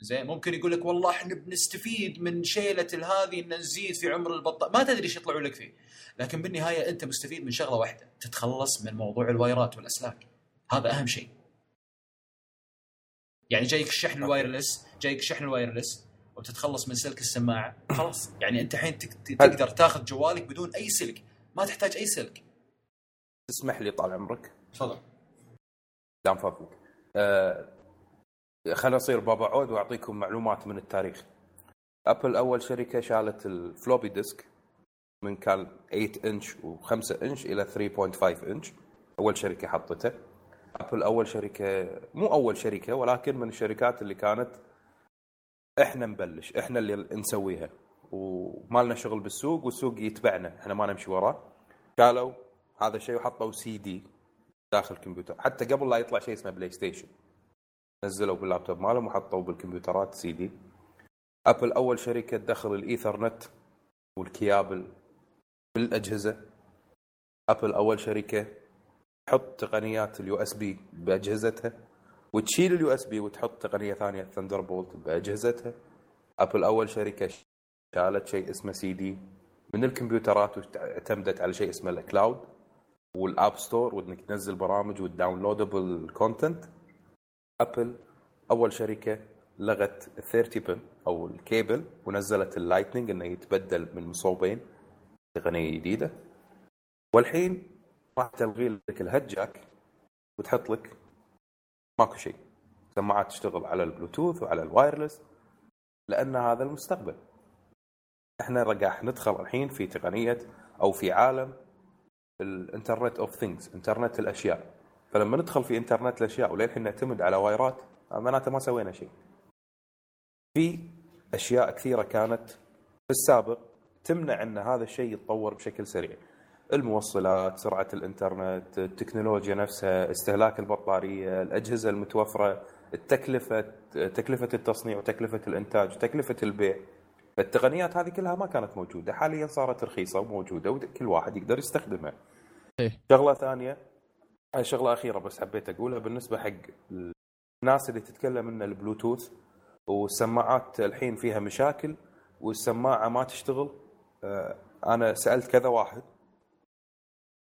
زين ممكن يقول لك والله إحنا بنستفيد من شيلة هذه إن نزيد في عمر البطارية، ما تدري إيش يطلعوا لك فيه. لكن بالنهاية أنت مستفيد من شغلة واحدة، تتخلص من موضوع ال wireات والأسلاك. هذا أهم شيء. يعني جايك الشحن ال wireless، جايك الشحن ال wireless وتتخلص من سلك السماعة، خلاص. يعني أنت الحين تقدر تاخذ جوالك بدون أي سلك، ما تحتاج أي سلك. تسمح لي طال عمرك؟ تفضل. دام فضلك. آه خلينا نصير بابا عود وأعطيكم معلومات من التاريخ. أبل أول شركة شالت ال floppy disk من كان 8 انش و5 انش إلى 3.5 انش أول شركة حطته. أبل أول شركة مو أول شركة ولكن من الشركات اللي كانت إحنا نبلش إحنا اللي نسويها. وما لنا شغل بالسوق والسوق يتبعنا إحنا ما نمشي وراه. قالوا هذا الشيء وحطوا سي دي داخل الكمبيوتر. حتى قبل لا يطلع شيء اسمه بلاي ستيشن نزلوا باللابتوب مالهم وحطوا بالكمبيوترات سي دي. أبل أول شركة تدخل الإيثرنت والكيابل بالأجهزة. أبل أول شركة تحط تقنيات ال USB بأجهزتها وتشيل ال USB وتحط تقنية ثانية Thunderbolt بأجهزتها. ابل أول شركة شالت شيء اسمه سي دي من الكمبيوترات واعتمدت على شيء اسمه ال cloud وال App Store وإنك تنزل برامج وال downloadable content ابل أول شركة لغت ال 30 pin أو الكيبل ونزلت ال Lightning إنه يتبدل من من صوبين تقنية جديدة. والحين راح تلغي لك ال head jack وتحط لك ماكو شيء. سماعات تشتغل على البلوتوث وعلى ال wireless لأن هذا المستقبل. إحنا راح ندخل الحين في تقنية أو في عالم ال internet of things إنترنت الأشياء. فلما ندخل في إنترنت الأشياء وللحين نعتمد على wireات معناته ما سوينا شيء. في أشياء كثيرة كانت في السابق تمنع إن هذا الشيء يتطور بشكل سريع. الموصلات سرعة الإنترنت التكنولوجيا نفسها استهلاك البطارية الأجهزة المتوفرة التكلفة تكلفة التصنيع وتكلفه الإنتاج وتكلفه البيع. فالتقنيات هذه كلها ما كانت موجودة. حاليا صارت رخيصة وموجودة وكل واحد يقدر يستخدمها. إيه. شغلة ثانية شغلة أخيرة بس حبيت أقولها بالنسبة حق الناس اللي تتكلم إن البلوتوث والسماعات الحين فيها مشاكل والسماعة ما تشتغل. آه، أنا سألت كذا واحد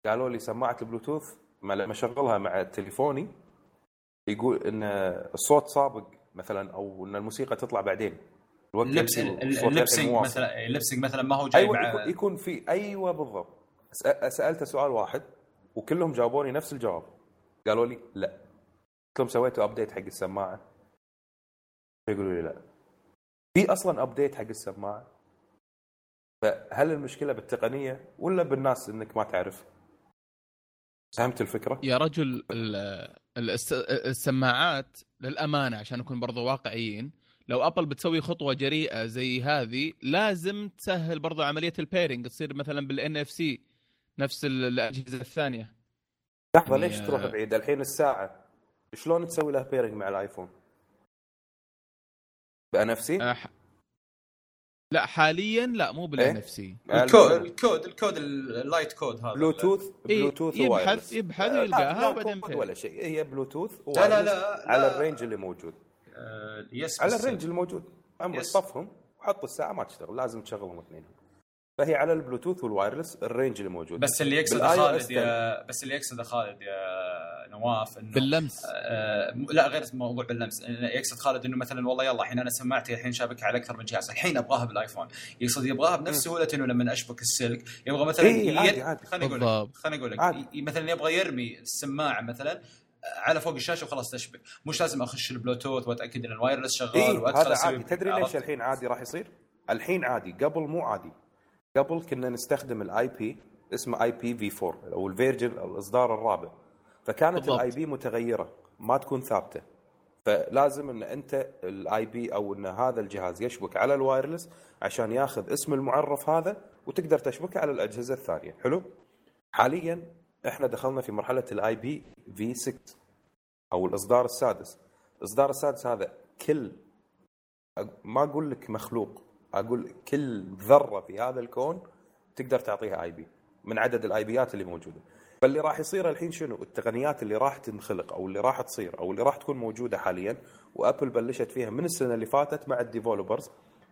قالوا لي سماعة البلوتوث ما لما اشغلها مع تليفوني يقول إن الصوت سابق مثلا أو إن الموسيقى تطلع بعدين. الوقت اللبس اللبسنج. مثلا اللبسنج مثلا ما هو جاي أيوه مع يكون- في أيوه بالضبط. سالته سؤال واحد وكلهم جاوبوني نفس الجواب. قالوا لي لا. قلت لهم سويتوا update حق السماعة؟ يقولوا لي لا. في أصلا update حق السماعة؟ فهل المشكلة بالتقنية ولا بالناس إنك ما تعرف؟ فهمت الفكرة؟ يا رجل ال- الس- السماعات للأمانة عشان نكون برضو واقعيين لو أبل بتسوي خطوة جريئة زي هذه لازم تسهل برضو عملية ال pairing تصير مثلا بال NFC نفس ال- الأجهزة الثانية. لحظة يعني- ليش تروح بعيد؟ الحين الساعة شلون تسوي لها بيرنج مع الآيفون؟ بنفسي أه، ح- لا حاليا لا مو بالان إيه؟ اف سي الكود الكود. الكود اللايت كود هذا. بلوتوث إيه، بلوتوث يبحث- ووايرلس. يبحث ويلقاها لا وبعدين كود فين. ولا شيء. هي بلوتوث لا لا لا على. الرينج اللي موجود. آه، يس على بس- الرينج الموجود. عمرك يس. طفهم وحط الساعة ما تشتغل. لازم تشغلهم اثنين فهي على ال Bluetooth وال wireless ال range اللي موجود. بس اللي يقصد بالآي أو خالد يا بس اللي يقصد خالد يا نواف إنه باللمس. آه لا غير موضوع باللمس. يقصد خالد إنه مثلا والله يلا الحين أنا سماعتي الحين شابكها على أكثر من جهاز. الحين أبغاها بالآيفون. يقصد يبغاها بنفس سهولة إنه لما أشبك السلك يبغى مثلا إيه، عادي، عادي. خليني أقول لك بالضبط. خليني أقول لك. مثلا يبغى يرمي السماعة مثلا على فوق الشاشة وخلاص تشبك. مش لازم أخش البلوتوث وأتأكد إن ال wireless شغال إيه وادخل هذا عادي. تدري ليش؟ الحين عادي راح يصير؟ الحين عادي. قبل مو عادي. قبل كنا نستخدم ال IP اسمه IPv 4 أو ال version الإصدار الرابع. فكانت. ال IP متغيرة ما تكون ثابتة. فلازم إن أنت ال IP أو إن هذا الجهاز يشبك على ال wireless عشان ياخذ اسم المعرف هذا وتقدر تشبكه على الأجهزة الثانية. حلو؟ حاليا إحنا دخلنا في مرحلة ال IPv 6 أو الإصدار السادس. الإصدار السادس هذا كل ما أقول لك مخلوق أقول كل ذرة في هذا الكون تقدر تعطيها IP من عدد ال IPات اللي موجودة. فاللي راح يصير الحين شنو؟ التقنيات اللي راح تنخلق أو اللي راح تصير أو اللي راح تكون موجودة حاليا وأبل بلشت فيها من السنة اللي فاتت مع ال developers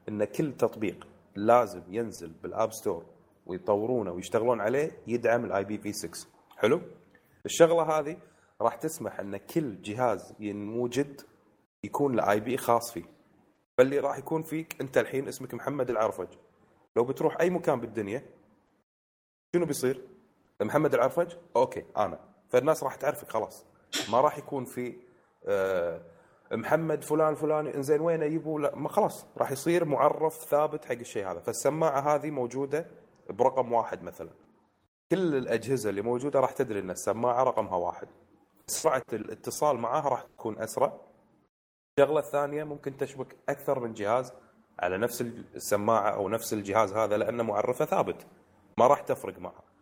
إن كل تطبيق لازم ينزل بال App Store ويطورونه ويشتغلون عليه يدعم ال IPv6 حلو؟ الشغلة هذه راح تسمح إن كل جهاز ينوجد يكون له IP خاص فيه. فاللي راح يكون فيك أنت الحين اسمك محمد العرفج. لو بتروح أي مكان بالدنيا شنو بيصير؟ محمد العرفج؟ okay أنا فالناس راح تعرفك خلاص. ما راح يكون في آه محمد فلان فلان إنزين وين يبوا لا ما خلاص. راح يصير معرف ثابت حق الشيء هذا. فالسماعة هذه موجودة برقم واحد مثلا. كل الأجهزة اللي موجودة راح تدري إن السماعة رقمها واحد. سرعة الاتصال معها راح تكون أسرع. الشغلة الثانية ممكن تشبك أكثر من جهاز على نفس السماعة أو نفس الجهاز هذا لأنه معرفة ثابت. ما راح تفرق معه.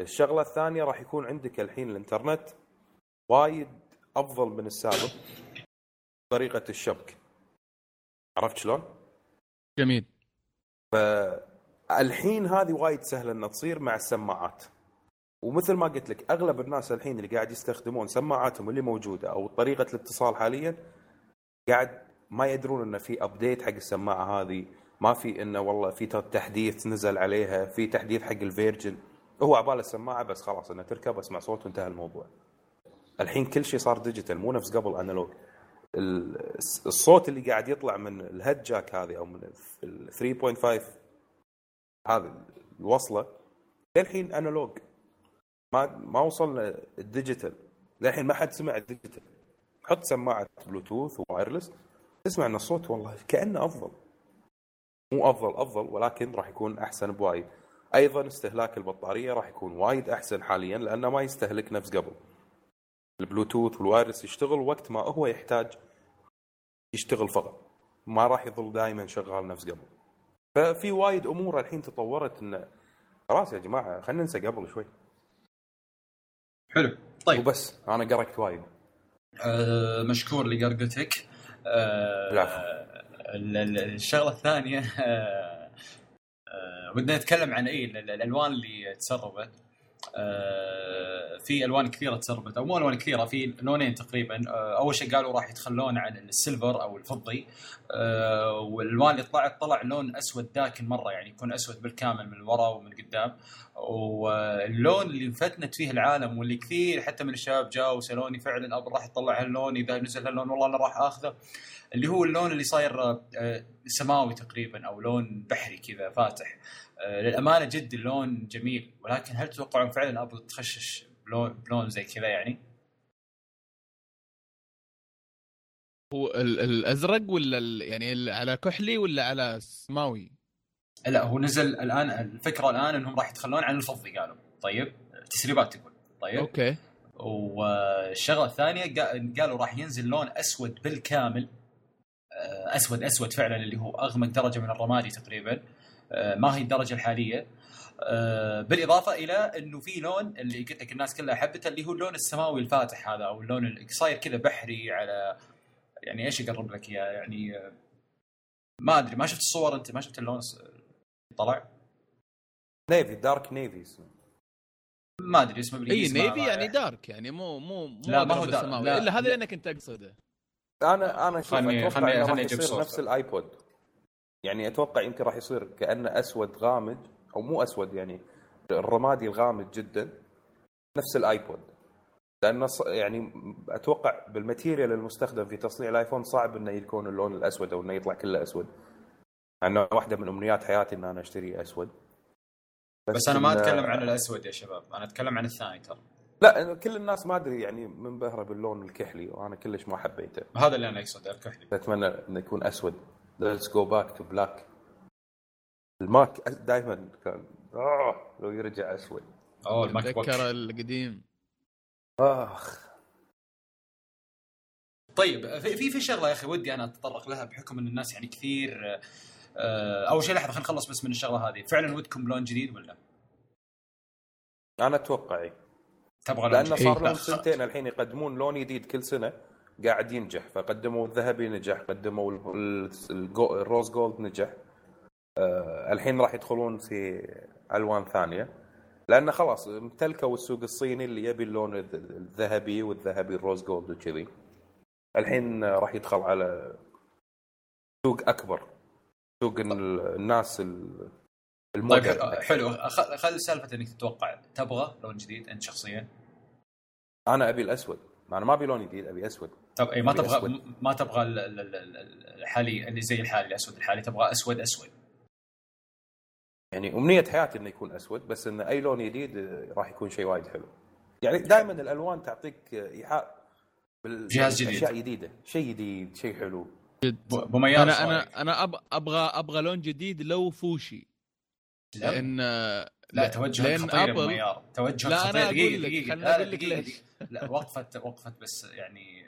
الشغلة الثانية راح يكون عندك الحين الإنترنت وايد أفضل من السابق طريقة الشبك. عرفت شلون؟ جميل. الحين هذه وايد سهلة إنها تصير مع السماعات. ومثل ما قلت لك أغلب الناس الحين اللي قاعد يستخدمون سماعاتهم اللي موجودة أو طريقة الاتصال حاليا قاعد ما يدرون إنه في update حق السماعة هذه ما في إنه والله في تحديث نزل عليها في تحديث حق ال version. هو عباله السماعه بس خلاص انها تركب اسمع صوت وانتهى الموضوع. الحين كل شيء صار digital مو نفس قبل analog ال- الصوت اللي قاعد يطلع من ال head jack هذه أو من ال 3.5 هذه الوصلة للحين analog ما ما وصلنا ال digital للحين ما حد سمع ال digital حط سماعة بلوتوث و wireless تسمع إن الصوت والله كأنه أفضل. مو أفضل أفضل ولكن راح يكون أحسن بوايد أيضا استهلاك البطارية راح يكون وايد أحسن حاليا لأنه ما يستهلك نفس قبل. البلوتوث وال wireless يشتغل وقت ما هو يحتاج يشتغل فقط. ما راح يظل دائما شغال نفس قبل. ففي وايد أمور الحين تطورت انه خلاص يا جماعة خلينا ننسى قبل شوي. حلو. طيب. وبس أنا قرقت وايد. آه مشكور لقرقتك. العفو. ال- الشغلة الثانية آه آه ودنا نتكلم عن اي ال- ال- الألوان اللي تسربت في ألوان كثيرة تسربت أو مو ألوان كثيرة في لونين تقريبا. آه، أول شيء قالوا راح يتخلون عن ال silver أو الفضي. آه، والألوان اللي طلعت طلع لون أسود داكن مرة يعني يكون أسود بالكامل من ورا ومن قدام. واللون اللي انفتنت فيه العالم واللي كثير حتى من الشباب جاوا وسألوني فعلا Apple راح يطلع هاللون إذا نزل هاللون والله أنا راح آخذه. اللي هو اللون اللي صاير سماوي تقريبا أو لون بحري كذا فاتح. آه، للأمانة جد اللون جميل ولكن هل تتوقعون فعلا Apple تخشش بلون بلون زي كذا يعني؟ هو ال- الأزرق ولا ال- يعني على كحلي ولا على سماوي؟ لا هو نزل الآن الفكرة الآن إنهم راح يتخلون عن الفضي قالوا. طيب تسريبات تقول. طيب. okay. والشغلة الثانية قا- قالوا راح ينزل لون أسود بالكامل. آه، أسود أسود فعلا اللي هو أغمق درجة من الرمادي تقريبا. آه، ما هي الدرجة الحالية. آه، بالإضافة إلى إنه في لون اللي قلت لك الناس كلها حبته اللي هو اللون السماوي الفاتح هذا أو اللون اللي صاير كذا بحري على يعني إيش أقرب لك إياه؟ يعني آه، ما أدري ما شفت الصور أنت؟ ما شفت اللون طلع؟ navy dark navy ما أدري اسمه إي بالانجليزي ما- navy يعني dark يعني مو مو مو لا، ما هو dark،. لا. إلا هذا اللي أنا كنت أقصده. أنا أنا شوف خلني- خلني- صورة. نفس ال iPod. يعني أتوقع يمكن راح يصير كأنه أسود غامج أو مو أسود يعني الرمادي الغامج جدا نفس ال iPod. لأنه يعني أتوقع بال material المستخدم في تصنيع ال iPhone صعب إنه يكون اللون الأسود أو إنه يطلع كله أسود. إنه واحدة من أمنيات حياتي إن أنا أشتري أسود. بس أنا ما أتكلم عن الأسود يا شباب أنا أتكلم عن الثاني ترى. لا كل الناس ما أدري يعني منبهرة باللون الكحلي وأنا كلش ما حبيته. هذا اللي أنا أقصده الكحلي. أتمنى إنه يكون أسود. let's go back to black ال Mac دائما كان آه لو يرجع أسود. اوه ال MacBook اتذكر القديم. آخ. طيب في في في شغلة يا أخي ودي أنا أتطرق لها بحكم إن الناس يعني كثير آه، أول شيء لحظة خلينا نخلص بس من الشغلة هذه. فعلا ودكم لون جديد ولا؟ أنا أتوقع إيه. تبغى لون لأنه صار لهم خ- سنتين الحين يقدمون لون جديد كل سنة. قاعد ينجح فقدموا الذهبي نجح قدموا ال rose gold نجح. آه الحين راح يدخلون في ألوان ثانية. لأنه خلاص امتلكوا السوق الصيني اللي يبي اللون الذ- الذهبي والذهبي ال rose gold وكذي. الحين راح يدخل على سوق أكبر سوق ال- الناس ال- طيب المودرن حلو. خل خل سالفة إنك تتوقع. تبغى لون جديد أنت شخصيا؟ أنا أبي الأسود. أنا ما أبي لون جديد أبي أسود. طب اي ما تبغى أسود. ما تبغى ال- ال- ال- ال- الحالي اللي زي الحالي الأسود. الحالي تبغى أسود أسود. يعني أمنية حياتي إنه يكون أسود بس انه أي لون جديد آه، راح يكون شيء وايد حلو. يعني دائما الألوان تعطيك آه، إيحاء جهاز جديد. أشياء جديدة. شيء جديد شيء حلو. ب- ابو ميار أنا؟ أنا أنا أب- أبغى أبغى لون جديد لو فوشي. لا, لأن لا توجه لأن خطير أبل- ميار توجه لا، خطير. أقول دقيقة لك، دقيقة خليني أقول لك ليش. لا وقفت وقفت بس يعني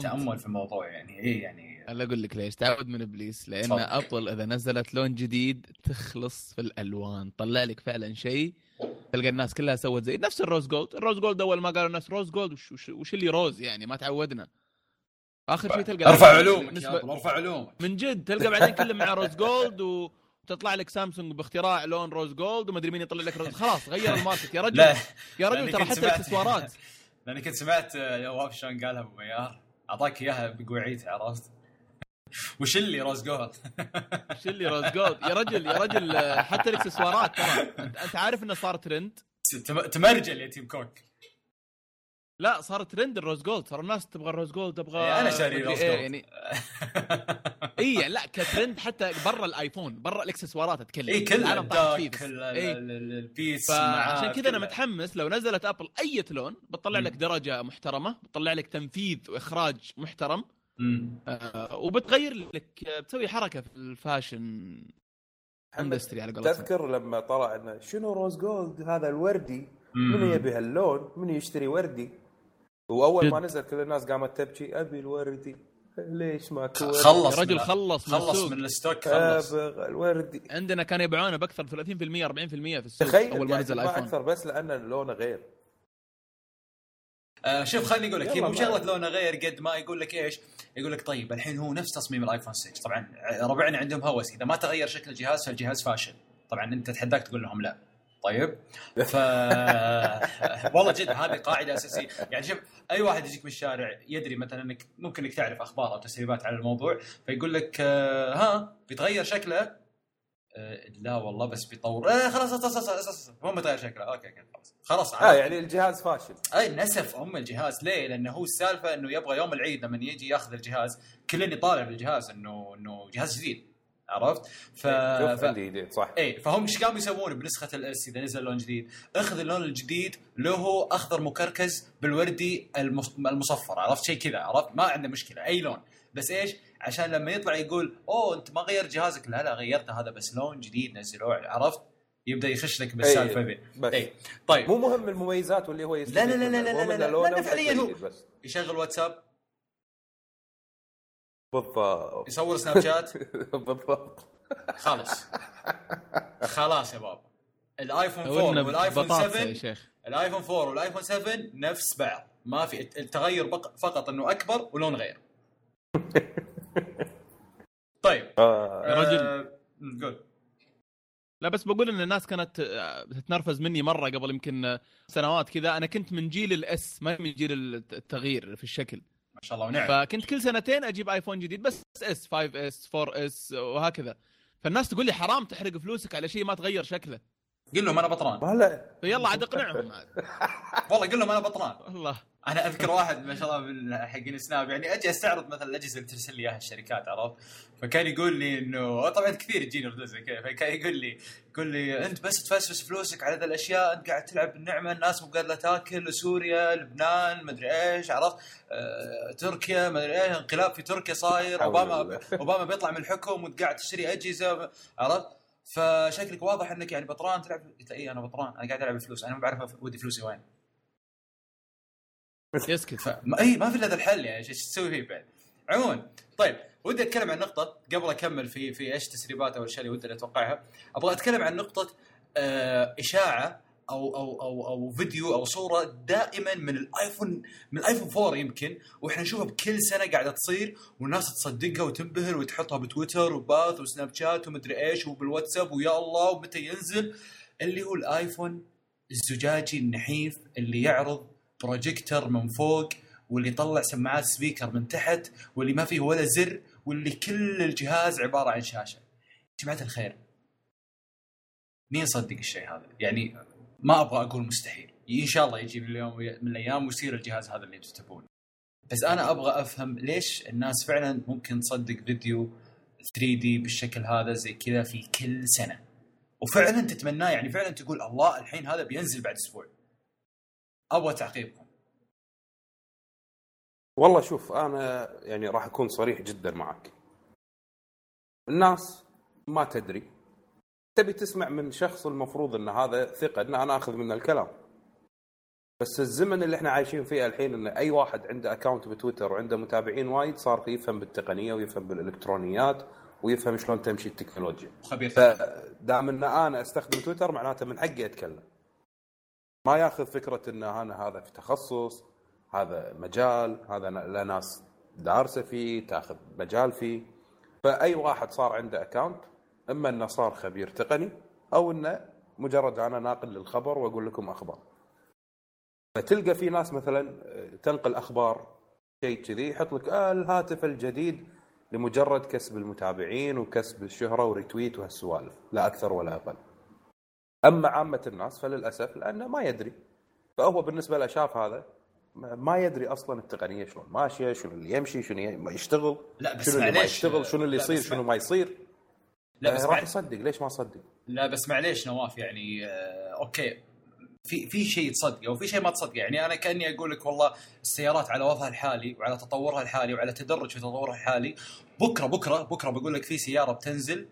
طمت تأمل في الموضوع يعني إيه يعني. أنا أقول لك ليش تعود من إبليس لأن تفضل. ابل إذا نزلت لون جديد تخلص في الألوان. طلع لك فعلا شيء تلقى الناس كلها سوت زي نفس ال rose gold. ال rose gold أول ما قالوا الناس rose gold وش, وش, وش اللي rose يعني؟ ما تعودنا. آخر شيء تلقى ارفع علومك نسبة ارفع علومك. من جد تلقى بعدين كلهم مع rose gold وتطلع لك سامسونج باختراع لون rose gold وما أدري مين يطلع لك rose خلاص غير ال market. يا رجل لا. يا رجل ترى كنت حتى سمعت- الإكسسوارات. لأني كنت سمعت آه، نواف شلون قالها أبو ميار. أعطاك إياها بقوعيته عرفت؟ وش اللي rose gold؟ شو اللي rose gold؟ يا رجل يا رجل حتى الإكسسوارات ترى. أنت عارف إنه صار ترند؟ تم- تمرجل يا تيم كوك. لا صار trend ال rose gold صار الناس تبغى ال rose gold تبغى إيه، أنا شاري rose إيه، gold. يعني اي يعني لا كترند حتى برا الآيفون برا الإكسسوارات اتكلم اي كله العالم طاح فيه الداك بس. ال- إيه. ال- ال- البيس معاه، كذا أنا. متحمس لو نزلت Apple أي لون بتطلع. لك درجة محترمة بتطلع لك تنفيذ وإخراج محترم. آه وبتغير لك بتسوي حركة في ال fashion industry على قولتهم تذكر لما طلع إنه شنو rose gold هذا الوردي مم. منو يبي هاللون منو يشتري وردي وأول ما. نزل كل الناس قامت تبكي أبي الوردي. ليش ماكو وردي؟ خلص رجل خلص من خلص. من ال stock خلص. أبغى الوردي. عندنا كانوا يبيعونه بأكثر 30% 40% في السوق تخيل أول ما قاعد نزل الايفون أكثر بس لأن لونه غير. آه شوف خليني أقول لك هي مو ما- شغلة لونه غير قد ما يقول لك إيش؟ يقول لك طيب الحين هو نفس تصميم الايفون 6 طبعا ربعنا عندهم هوس إذا ما تغير شكل الجهاز فالجهاز فاشل. طبعا أنت تحداك تقول لهم لا. طيب. ف والله جد هذه قاعدة أساسية. يعني شوف أي واحد يجيك من الشارع يدري مثلا إنك ممكن إنك تعرف أخبار أو تسريبات على الموضوع فيقول لك آه، ها بيتغير شكله؟ آه، لا والله بس بيطور. آه خلاص خلاص خلاص مو بيتغير شكله. okay okay خلاص. خلاص آه يعني الجهاز فاشل. أي نسف أم الجهاز. ليه؟ لأنه هو السالفة إنه يبغى يوم العيد لما يجي ياخذ الجهاز كل يطالع بالجهاز إنه إنه جهاز جديد. عرفت؟ ف... شوف ف... ايدين صح اي فهم إيش قاموا يسوون بنسخة ال S اذا نزل لون جديد؟ أخذ اللون الجديد له أخضر مكركز بالوردي المص... المصفر عرفت شيء كذا عرفت؟ ما عنده مشكلة أي لون بس إيش؟ عشان لما يطلع يقول أوه أنت ما غير جهازك لا لا غيرته هذا بس لون جديد نزلوه عرفت؟ يبدأ يخش لك بالسالفة ذي بس اي طيب مو مهم المميزات واللي هو لا لا لا لا لا لا إنه لا لونه لا، فعلياً هو- جديد يشغل واتساب بالضبط. يصور سناب شات؟ بالضبط. خلاص. خلاص يا بابا. الآيفون 4 ودنا والآيفون بطاطا يا 7 شيخ. الآيفون 4 والآيفون 7 نفس بعض. ما في التغير بق- فقط إنه أكبر ولون غير. طيب. آه، يا رجل. آه، قول. لا بس بقول إن الناس كانت آه، تتنرفز مني مرة قبل يمكن آه، سنوات كذا. أنا كنت من جيل ال S ما من جيل التغيير في الشكل. ما شاء الله ونعم. فكنت كل سنتين أجيب ايفون جديد بس S 5 S 4 S وهكذا. فالناس تقول لي حرام تحرق فلوسك على شيء ما تغير شكله. قل لهم أنا بطران. ما لا. فيلا عاد اقنعهم عاد. والله قل لهم أنا بطران. والله أنا أذكر واحد ما شاء الله من حقين سناب يعني أجي أستعرض مثلا الأجهزة اللي ترسل لي إياها الشركات عرفت؟ فكان يقول لي إنه طبعا كثير يجيني ردود زي كذا فكان يقول لي يقول لي أنت بس تفسفس فلوسك على ذا الأشياء أنت قاعد تلعب بالنعمة الناس مو قادرة تأكل سوريا لبنان مدري إيش عرفت؟ آه، تركيا مدري إيش انقلاب في تركيا صاير أوباما. أوباما بيطلع من الحكم وانت قاعد تشتري أجهزة عرفت؟ فشكلك واضح إنك يعني بطران تلعب قلت اي أنا بطران أنا قاعد ألعب الفلوس أنا ما بعرف ودي فلوسي وين. يسكت. فما اي ما في إلا ذا الحل يعني إيش تسوي فيه بعد؟ عموما طيب ودي أتكلم عن نقطة قبل أكمل في في إيش تسريبات أو الأشياء اللي ودي أتوقعها. أبغى أتكلم عن نقطة آه إشاعة أو أو أو أو فيديو أو صورة دائما من الآيفون من الآيفون 4 يمكن وإحنا نشوفها بكل سنة قاعدة تصير والناس تصدقها وتنبهر وتحطها بتويتر و Path وسناب شات ومدري إيش وبالواتساب ويا الله ومتى ينزل اللي هو الآيفون الزجاجي النحيف اللي يعرض بروجيكتور من فوق واللي يطلع سماعات سبيكر من تحت واللي ما فيه ولا زر واللي كل الجهاز عبارة عن شاشة. جماعة الخير مين يصدق الشيء هذا؟ يعني ما أبغى أقول مستحيل، إن شاء الله يجي من اليوم من الأيام ويصير الجهاز هذا اللي أنتم تبونه. بس أنا أبغى أفهم ليش الناس فعلا ممكن تصدق فيديو 3 دي بالشكل هذا زي كذا في كل سنة. وفعلا تتمناه يعني فعلا تقول الله الحين هذا بينزل بعد أسبوع. أبغى تعقيبكم. والله شوف أنا يعني راح أكون صريح جدا معك الناس ما تدري تبي تسمع من شخص المفروض إن هذا ثقة ان أنا آخذ منه الكلام. بس الزمن اللي إحنا عايشين فيه الحين إن أي واحد عنده اكونت بتويتر وعنده متابعين وايد صار يفهم بالتقنية ويفهم بالإلكترونيات ويفهم شلون تمشي التكنولوجيا. خبير. فدام إن أنا أستخدم تويتر معناته من حقي أتكلم. ما ياخذ فكرة إن أنا هذا في تخصص هذا مجال هذا لا ناس دارسة فيه تاخذ مجال فيه. فأي واحد صار عنده اكونت أما انه صار خبير تقني أو إنه مجرد أنا ناقل للخبر وأقول لكم أخبار. فتلقى في ناس مثلا تنقل أخبار شيء كذي يحط لك آه الهاتف الجديد لمجرد كسب المتابعين وكسب الشهرة وريتويت وهالسوالف لا أكثر ولا أقل. أما عامة الناس فللأسف لأنه ما يدري. فهو بالنسبة له شاف هذا ما يدري أصلا التقنية شلون ماشية شنو اللي يمشي شنو يشتغل لا بس شنو اللي ما يشتغل شنو اللي يصير شنو ما يصير. لا بس آه، راح مع... يصدق ليش ما صدق لا بس معليش نواف يعني آه أوكي. في في شيء تصدقه وفي شيء ما تصدقه يعني أنا كاني أقول لك والله السيارات على وضعها الحالي وعلى تطورها الحالي وعلى تدرج في تطورها الحالي. بكره بكره بكره بقول لك في سيارة بتنزل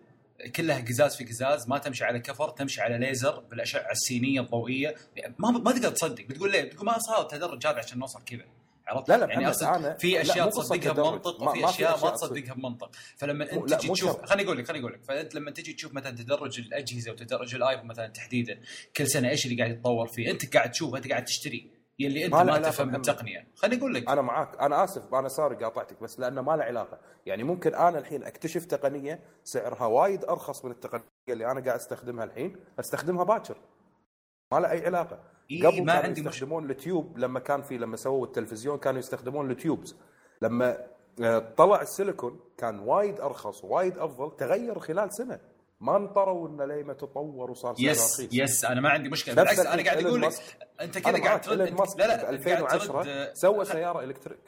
كلها قزاز في قزاز ما تمشي على كفر تمشي على ليزر بالأشعة السينية الضوئية. يعني ما ما تقدر تصدق. بتقول ليه؟ بتقول ما صار التدرج هذا عشان نوصل كذا. عرفت؟ لا لا يعني أنا- في أشياء تصدقها. بمنطق وفي أشياء ما تصدقها بمنطق فلما انت تجي تشوف. خليني أقول لك خليني أقول لك فانت لما تجي تشوف مثلا تدرج الأجهزة وتدرج الايفون مثلا تحديدا كل سنة إيش اللي قاعد يتطور فيه أنت قاعد تشوف أنت قاعد تشتري يلي أنت ما ما, تفهم محمد. بالتقنيه خليني أقول لك أنا معاك أنا آسف أنا sorry قاطعتك بس لأنه ما له علاقة يعني ممكن أنا الحين أكتشف تقنية سعرها وايد أرخص من التقنية اللي أنا قاعد أستخدمها الحين أستخدمها باكر ما له أي علاقة. إيه قبل ما كانوا عندي مش... يستخدمون ال tube لما كان في لما سووا التلفزيون كانوا يستخدمون ال tubes لما آه، طلع السيليكون كان وايد أرخص وايد أفضل تغير خلال سنة. ما انطروا إنه ليما تطور وصار سعره يس رخيص يس أنا ما عندي مشكلة. بالعكس أنا قاعد أقول لك. أنت كذا قاعد ترد لا لا ب أنت قاعد 2010 ترد- سوى سيارة electric.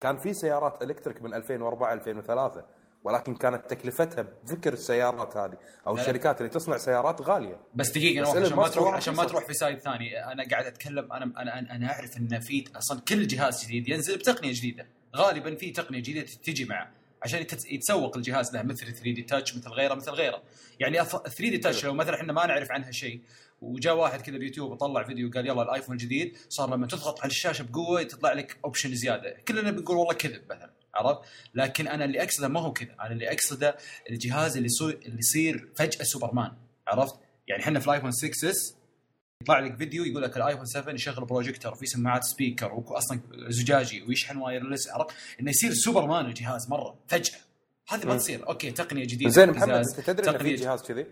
كان في سيارات electric من 2004 2003 ولكن كانت تكلفتها بذكر السيارات هذه أو لا. الشركات اللي تصنع سيارات غالية. بس دقيقة عشان ما تروح عشان ما. تروح في side ثاني أنا قاعد أتكلم أنا أنا أنا, أنا أعرف إن في أصلا كل جهاز جديد ينزل بتقنية جديدة. غالبا في تقنية جديدة تجي معه عشان يتس- يتسوق الجهاز له مثل 3 D touch مثل غيره مثل غيره. يعني 3 D touch لو مثلا إحنا ما نعرف عنها شيء وجاء واحد كذا بيوتيوب وطلع فيديو قال يلا الآيفون الجديد صار لما تضغط على الشاشة بقوة تطلع لك option زيادة. كلنا بنقول والله كذب مثلا. عرفت لكن أنا اللي أقصده ما هو كذا. أنا اللي أقصده الجهاز اللي يصير اللي يصير فجأة سوبرمان عرفت؟ يعني إحنا في الايفون 6 S يطلع لك فيديو يقول لك الايفون 7 يشغل بروجيكتور وفي سماعات speaker واصلا زجاجي ويشحن wireless عرفت؟ إنه يصير سوبرمان الجهاز مرة فجأة. هذه ما. تصير. okay تقنية جديدة زين محمد أنت تدري إن في جهاز كذي؟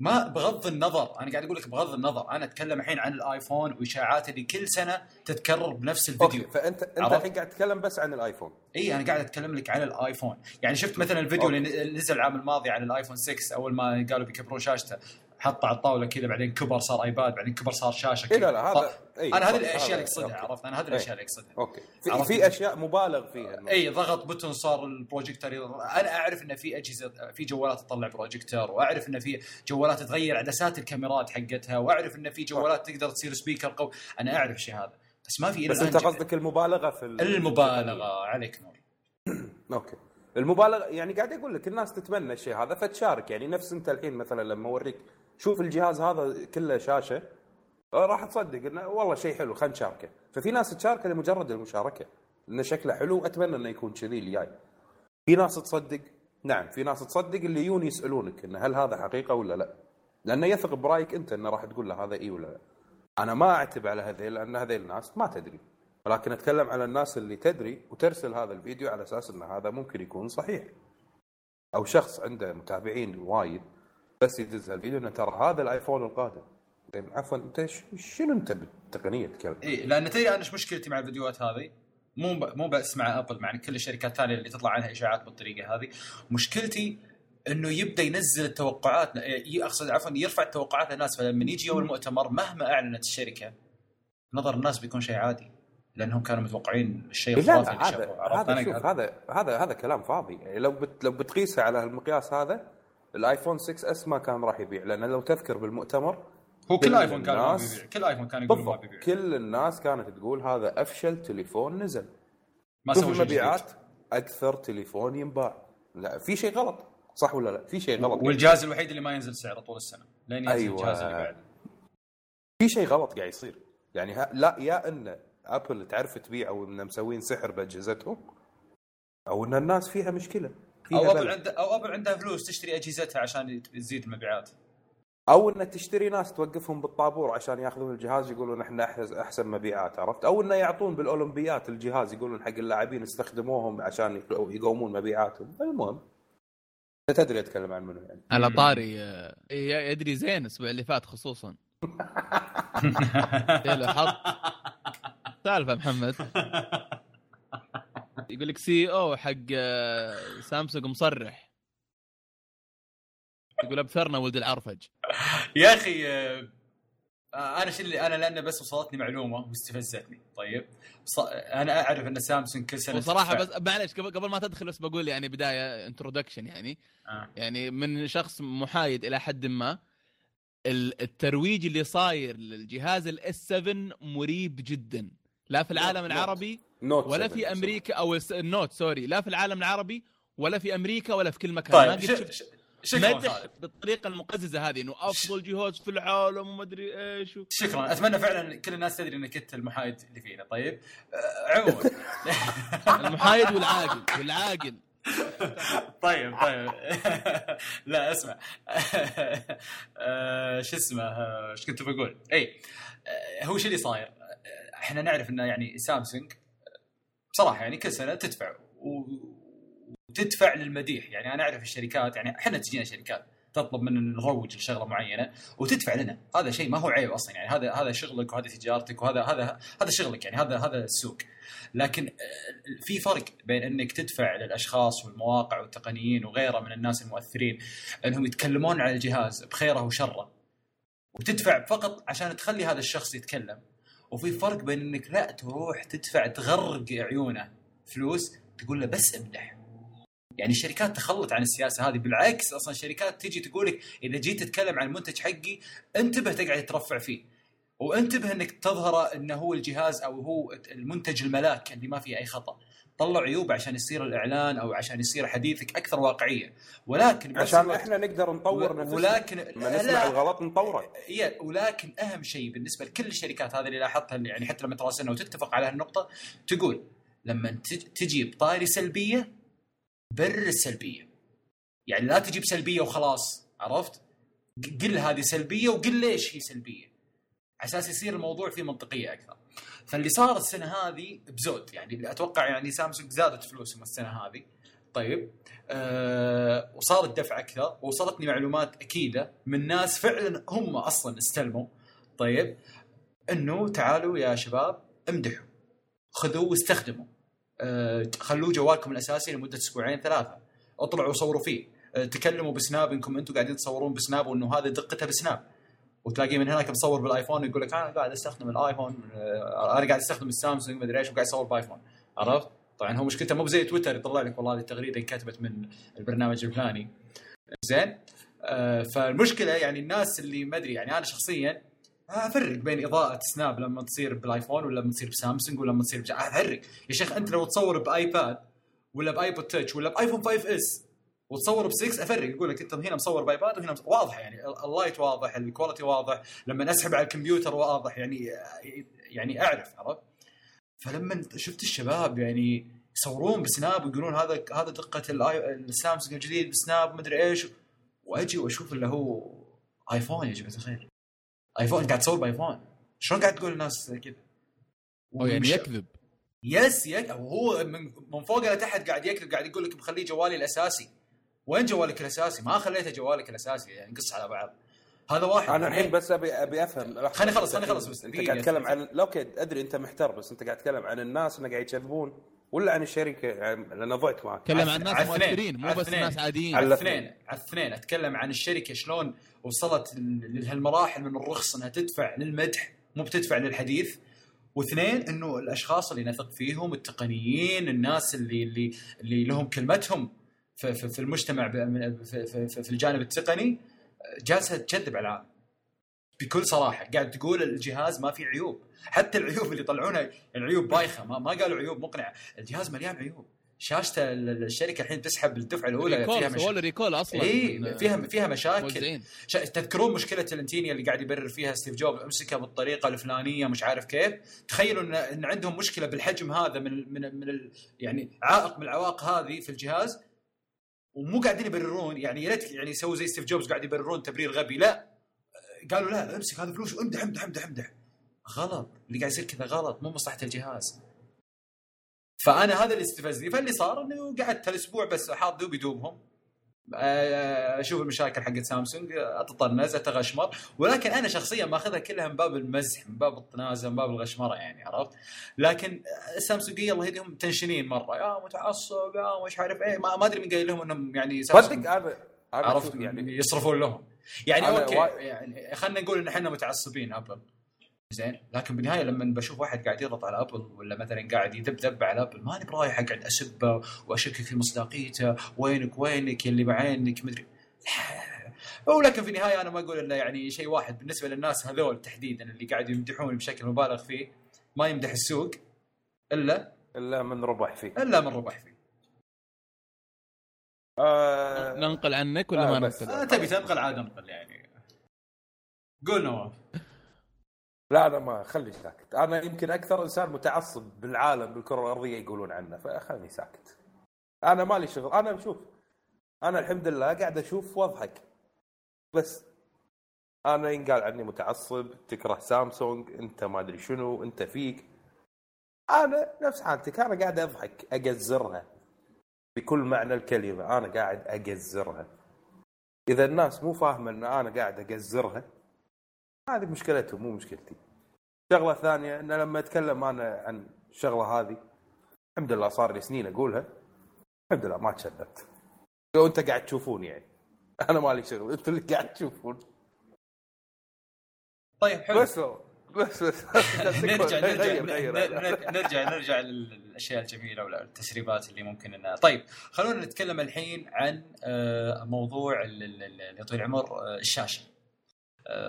ما بغض النظر أنا قاعد أقول لك بغض النظر أنا أتكلم الحين عن الآيفون واشاعات اللي كل سنة تتكرر بنفس الفيديو okay فانت أنت؟ الحين قاعد تتكلم بس عن الآيفون إي أنا قاعد أتكلم لك عن الآيفون يعني شفت مثلا الفيديو okay. اللي نزل العام الماضي عن الآيفون 6 أول ما قالوا بيكبرون شاشته حطه على الطاولة كذا بعدين كبر صار ايباد بعدين كبر صار شاشة اي لا لا هذا اي أنا هذه الأشياء اللي أقصدها okay. عرفت؟ أنا هذه إيه. الأشياء اللي أقصدها. okay. في؟ في أشياء مبالغ فيها اي ضغط button صار البروجيكتور يضغط. أنا أعرف إن في أجهزة في جوالات تطلع بروجيكتور وأعرف إن في جوالات تغير عدسات الكاميرات حقتها وأعرف إن في جوالات تقدر تصير speaker قوي. أنا أعرف الشيء هذا. بس ما في إلى بس أنت قصدك المبالغة في ال- المبالغة. عليك نور. أوكي. المبالغة يعني قاعد أقول لك الناس تتمنى الشيء هذا فتشارك. يعني نفس أنت الحين مثلا لما أوريك شوف الجهاز هذا كله شاشة. راح تصدق إنه والله شيء حلو خلينا نشاركه. ففي ناس تشاركه لمجرد المشاركة إنه شكله حلو أتمنى إنه يكون كذي الجاي في ناس تصدق؟ نعم في ناس تصدق اللي يجون يسألونك إنه هل هذا حقيقة ولا لا؟ لأنه يثق برأيك أنت إنه راح تقول له هذا إي ولا لا. أنا ما أعتب على هذيل لأن هذيل الناس ما تدري. ولكن أتكلم على الناس اللي تدري وترسل هذا الفيديو على أساس إن هذا ممكن يكون صحيح. أو شخص عنده متابعين وايد بس يدز الفيديو إنه ترى هذا الآيفون القادم. زين عفوا أنت شنو أنت بالتقنيه تتكلم؟ اي لأن تدري أنا إيش مشكلتي مع الفيديوهات هذه؟ مو ب... مو بس مع أبل مع كل الشركات الثانية اللي تطلع عنها إشاعات بالطريقة هذه. مشكلتي إنه يبدأ ينزل التوقعات أقصد عفوا يرفع التوقعات للناس. فلما يجي يوم المؤتمر مهما أعلنت الشركة نظر الناس بيكون شيء عادي. لأنهم كانوا متوقعين الشيء الخرافي لا اللي هذا؟ هذا هذا هذا هذا كلام فاضي. يعني لو بت لو بتقيسها على المقياس هذا الآيفون 6 إس ما كان راح يبيع لأن لو تذكر بالمؤتمر هو كل آيفون كان ما بيبيع كل آيفون كان يقول ما بيبيع كل الناس كانت تقول هذا أفشل تليفون نزل. ما سوى شيء جديد. المبيعات أكثر تليفون ينباع. لا في شيء غلط صح ولا لا؟ في شيء غلط. والجهاز الوحيد اللي ما ينزل سعره طول السنة لين ينزل أيوة. الجهاز اللي بعده. في شيء غلط قاعد يصير. يعني ها لا يا إن أبل تعرف تبيع أو إن مسوين سحر بأجهزتهم أو إن الناس فيها مشكلة. أو أبل بلد. عنده أو أبل عندها فلوس تشتري أجهزتها عشان تزيد المبيعات. أو ان تشتري ناس توقفهم بالطابور عشان ياخذون الجهاز يقولون إحنا احسن مبيعات عرفت؟ أو إنه يعطون بالأولمبيات الجهاز يقولون حق اللاعبين استخدموهم عشان يقو- يقومون مبيعاتهم. المهم. أنت تدري أتكلم عن منو يعني؟ على طاري آه، يدري زين الأسبوع اللي فات خصوصا. حط سالفه محمد؟ يقول لك سي أو حق آه، سامسونج مصرح. يقول أبثرنا ولد العرفج. يا أخي آه، أنا شو اللي أنا لأن بس وصلتني معلومة واستفزتني. طيب. ص... أنا أعرف أن سامسونج كل سنة وصراحة بس معلش قبل قبل ما تدخل بس بقول يعني بداية introduction يعني. آه. يعني من شخص محايد إلى حد ما ال- الترويج اللي صاير للجهاز ال S 7 مريب جدا. لا في العالم Note. العربي Note ولا 7 في أمريكا أو ال Note sorry لا في العالم العربي ولا في أمريكا ولا في كل مكان. ما طيب قد ش... شفت مدح بالطريقة المقززة هذه إنه أفضل جهاز في العالم وما أدري إيش و... شكرا. أتمنى فعلا كل الناس تدري إنك أنت المحايد اللي فينا. طيب آه، عموما. المحايد والعاقل والعاقل. طيب طيب. لا اسمع. آه، شو اسمه؟ آه، إيش كنت بقول؟ اي هو شو اللي صاير؟ إحنا نعرف إنه يعني سامسونج بصراحة يعني كل سنة تدفع وتدفع للمديح. يعني أنا أعرف الشركات يعني إحنا تجينا شركات تطلب مننا نروج لشغلة معينة وتدفع لنا. هذا شيء ما هو عيب أصلا. يعني هذا هذا شغلك وهذه تجارتك وهذا هذا هذا شغلك. يعني هذا هذا السوق. لكن في فرق بين إنك تدفع للأشخاص والمواقع والتقنيين وغيره من الناس المؤثرين إنهم يتكلمون عن الجهاز بخيره وشره وتدفع فقط عشان تخلي هذا الشخص يتكلم. وفي فرق بين إنك لا تروح تدفع تغرق عيونه فلوس تقول له بس امدح. يعني الشركات تخلت عن السياسة هذه بالعكس أصلا الشركات تجي تقول لك إذا جيت تتكلم عن المنتج حقي انتبه تقعد ترفع فيه. وانتبه إنك تظهر إنه هو الجهاز أو هو المنتج الملاك اللي ما فيه أي خطأ. طلع عيوب عشان يصير الإعلان أو عشان يصير حديثك أكثر واقعية. ولكن عشان الوقت- إحنا نقدر نطور و- نفسنا. ولكن ما نسمع لا. الغلط نطوره. هي ولكن أهم شيء بالنسبة لكل الشركات هذه اللي لاحظتها اللي يعني حتى لما تراسلنا وتتفق على هالنقطة تقول لما تج- تجيب طاري سلبية برر السلبية. يعني لا تجيب سلبية وخلاص عرفت؟ قل هذه سلبية وقل ليش هي سلبية. على أساس يصير الموضوع فيه منطقية أكثر. فاللي صار السنة هذه بزود يعني أتوقع يعني سامسونج زادت فلوسهم السنة هذه. طيب آه وصار الدفع أكثر ووصلتني معلومات أكيدة من ناس فعلا هم أصلا استلموا. طيب إنه تعالوا يا شباب امدحوا خذوا واستخدموا. آه خلوه جوالكم الأساسي لمدة أسبوعين ثلاثة. اطلعوا وصوروا فيه. آه تكلموا بسناب إنكم أنتم قاعدين تصورون بسناب وإنه هذه دقتها بسناب. وتلاقيه من هناك مصور بالآيفون يقول لك أنا قاعد أستخدم الآيفون آه، أنا قاعد أستخدم السامسونج مدري إيش وقاعد أصور بآيفون عرفت؟ طبعا هو مشكلته مو زي تويتر يطلع لك والله هذه التغريدة انكتبت من البرنامج الفلاني زين آه فالمشكلة يعني الناس اللي ما أدري يعني أنا شخصيا أفرق بين إضاءة سناب لما تصير بالآيفون ولا لما تصير بسامسونج ولا لما تصير. أفرق يا شيخ أنت لو تصور بآيباد ولا ب iPod Touch ولا بآيفون 5 S وتصور ب 6 افرق يقول لك انت هنا مصور بايباد وهنا مصور. واضح يعني ال- ال light واضح ال quality واضح لما اسحب على الكمبيوتر واضح يعني يعني اعرف عرفت؟ فلما شفت الشباب يعني يصورون بسناب ويقولون هذا هذا دقة السامسونج الجديد بسناب مدري إيش وأجي وأشوف اللي هو آيفون يا جماعة الخير. آيفون قاعد تصور بآيفون. شلون قاعد تقول الناس كذا أو يعني يكذب. yes يك هو من من فوق لتحت قاعد يكذب قاعد يقول لك بخليه جوالي الأساسي. وين جوالك الأساسي؟ ما خليته جوالك الأساسي يعني نقص على بعض هذا واحد أنا الحين بس ابي أبي أفهم. خليني أنت خليني الحين- بس انت. قاعد تتكلم عن لا okay أدري أنت محتار بس أنت قاعد تتكلم عن الناس اللي قاعد يكذبون ولا عن الشركة يعني لأن ضعت معك تكلم عن ناس على الاثنين. مؤثرين مو بس الاثنين. ناس عاديين على الاثنين على الاثنين أتكلم عن الشركة شلون وصلت لهالمراحل من الرخص إنها تدفع للمدح مو بتدفع للحديث واثنين إنه الأشخاص اللي نثق فيهم التقنيين الناس اللي اللي اللي لهم كلمتهم في, في, في المجتمع في, في, في, الجانب التقني جالسة تكذب على العالم بكل صراحة. قاعد تقول الجهاز ما فيه عيوب. حتى العيوب اللي يطلعونها العيوب بايخة. ما, ما قالوا عيوب مقنعة. الجهاز مليان عيوب. شاشته ال- الشركة الحين تسحب الدفعه الأولى فيها recall مش... سووا له recall أصلا. اي فيها فيها مشاكل. شا... تذكرون مشكلة الانتينيا اللي قاعد يبرر فيها ستيف جوبز امسكها بالطريقة الفلانية مش عارف كيف. تخيلوا ان, إن عندهم مشكلة بالحجم هذا من من من ال... يعني عائق من العوائق هذه في الجهاز. ومو قاعدين يبررون يعني يا ريت يعني يسووا زي ستيف جوبز قاعد يبررون تبرير غبي لا. قالوا لا امسك هذا فلوس وامدح امدح امدح امدح. غلط. اللي قاعد يصير كذا غلط مو مصلحة الجهاز. فأنا هذا اللي استفزني فاللي صار إنه قعدت هالاسبوع بس حاط دوبي دوبهم آه، أشوف المشاكل حقت سامسونج اتطنز أتغشمر. ولكن أنا شخصيا ماخذها كلها من باب المزح من باب الطنازة من باب الغشمرة يعني عرفت؟ لكن السامسونجيه الله يهديهم تنشنين مرة. يا متعصب يا مش عارف إيه. ما ما أدري من قايل لهم إنهم يعني صدق أنا عرفت؟ يعني يصرفون لهم. يعني okay يعني خلينا نقول إن إحنا متعصبين أبل. زين. لكن بالنهاية لما بشوف واحد قاعد يضغط على ابل ولا مثلا قاعد يدبدب على ابل ماني برايح أقعد أسبه وأشكك في مصداقيته وينك وينك يلي بعينك مدري. ولكن في النهاية أنا ما أقول إلا يعني شيء واحد بالنسبة للناس هذول تحديدا اللي قاعد يمدحون بشكل مبالغ فيه. ما يمدح السوق إلا إلا من ربح فيه. إلا من ربح فيه. آه ننقل عنك ولا آه، ما. ننقل؟ آه تبي تنقل عاد انقل يعني. قول نواف. لا أنا ما خلي ساكت. أنا يمكن أكثر إنسان متعصب بالعالم بالكرة الأرضية يقولون عنه فخلني ساكت. أنا مالي شغل. أنا بشوف أنا الحمد لله قاعد أشوف وأضحك. بس أنا ينقال عني متعصب تكره سامسونج أنت ما أدري شنو أنت فيك. أنا نفس حالتك أنا قاعد أضحك أقزرها. بكل معنى الكلمة أنا قاعد أقزرها. إذا الناس مو فاهمة إن أنا قاعد أقزرها هذه مشكلتهم مو مشكلتي. شغلة ثانية إن لما أتكلم أنا عن الشغلة هذه الحمد لله صار لي سنين أقولها. الحمد لله ما تشددت لو أنت قاعد تشوفون يعني. أنا مالي شغل أنتوا اللي قاعد تشوفون. طيب حلو. بس بس بس. نرجع نرجع. نرجع نرجع للأشياء الجميلة ولا التسريبات اللي ممكن إنها. طيب خلونا نتكلم الحين عن آه، موضوع اللي يطول العمر الشاشة.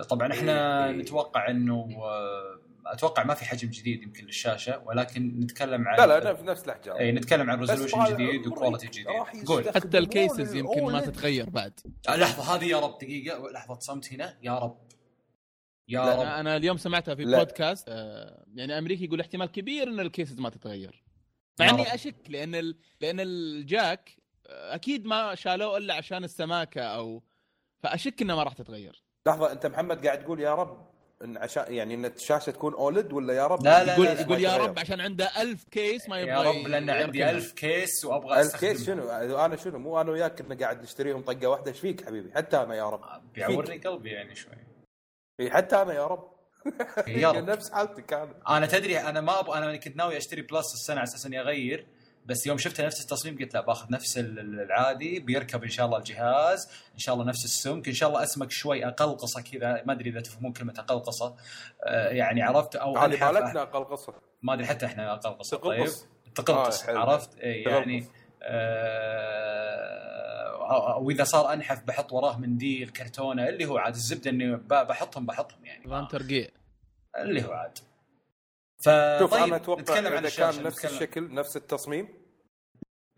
طبعا إحنا إيه. نتوقع إنه آه، أتوقع ما في حجم جديد يمكن للشاشة ولكن نتكلم عن لا لا نفس نفس الاحجام اي نتكلم عن resolution جديد و quality جديد قول حتى ال cases يمكن ما. تتغير بعد آه، لحظة هذه يا رب دقيقة لحظة صمت هنا يا رب يا رب أنا اليوم سمعتها في لا. بودكاست آه، يعني أمريكي يقول احتمال كبير إن ال cases ما تتغير مع اني. أشك لأن ال... لأن ال jack آه، أكيد ما شالوه إلا عشان السماكة أو فأشك انها ما راح تتغير لحظة أنت محمد قاعد تقول يا رب إن عشان يعني إن الشاشة تكون OLED ولا يا رب؟ لا، لا، يقول لا، لا، يقول يا؟ رب عشان عنده ألف case ما يبغى يا رب لأن. عندي ألف case وأبغى ال case استخدمها. شنو؟ أنا شنو؟ مو أنا وياك كنا قاعد نشتريهم طقة واحدة إيش فيك حبيبي؟ حتى أنا يا رب. بيعورني قلبي يعني شوي. إي، حتى أنا يا رب. يا رب. نفس حالتك أنا. أنا تدري أنا ما أبغى أنا كنت ناوي أشتري بلس السنة على أساس إني أغير. بس يوم شفت نفس التصميم قلت لا باخذ نفس ال- ال- العادي بيركب إن شاء الله الجهاز إن شاء الله نفس السمك إن شاء الله أسمك شوي أقلقصة كذا ما أدري إذا تفهمون كلمة أقلقصة. آه يعني عرفت؟ أو هذه أنحف- مالتنا أقل قصه ما أدري حتى إحنا أقلقصة. طيب. تقلقص. آه،. عرفت؟ تقلقص. يعني آه وإذا صار أنحف بحط وراه منديل كرتونة اللي هو عاد الزبدة إني ب- بحطهم بحطهم يعني. نظام ترقيع اللي هو عاد. شوف فطيب أنا أتوقع إذا كان نفس الشكل نفس التصميم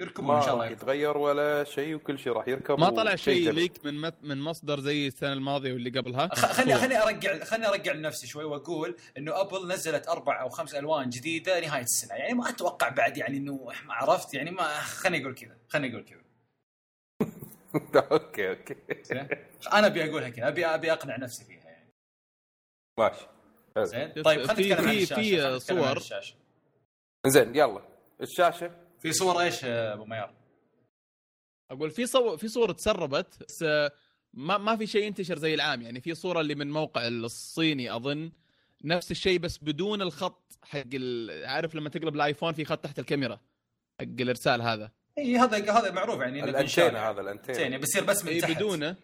يركبون ما إن شاء الله يركبون. يتغير ولا شيء وكل شيء راح يركب ما طلع شيء. ليك من مت- من مصدر زي السنة الماضية واللي قبلها خليني. خليني ارجع خليني أرجع لنفسي شوي وأقول إنه أبل نزلت أربع أو خمس ألوان جديدة نهايه السنة يعني ما أتوقع بعد يعني إنه ما عرفت يعني ما خليني أقول كذا خليني أقول كذا okay okay أنا أبي أقولها كذا ابي أبي أقنع نفسي فيها يعني ماشي. زين طيب خلينا نتكلم عن في- الشاشة في صور. الشاشة زين يلا الشاشة في صور إيش أبو ميار؟ أقول في صور في صور تسربت بس آه، ما ما في شيء ينتشر زي العام. يعني في صورة اللي من موقع الصيني أظن نفس الشيء بس بدون الخط حق ال- عارف لما تقلب الآيفون في خط تحت الكاميرا حق الإرسال هذا. إي هذا هذا معروف يعني. الأنتينا يعني. هذا ال antenna. antenna بيصير بس من إي تحت. بدونه.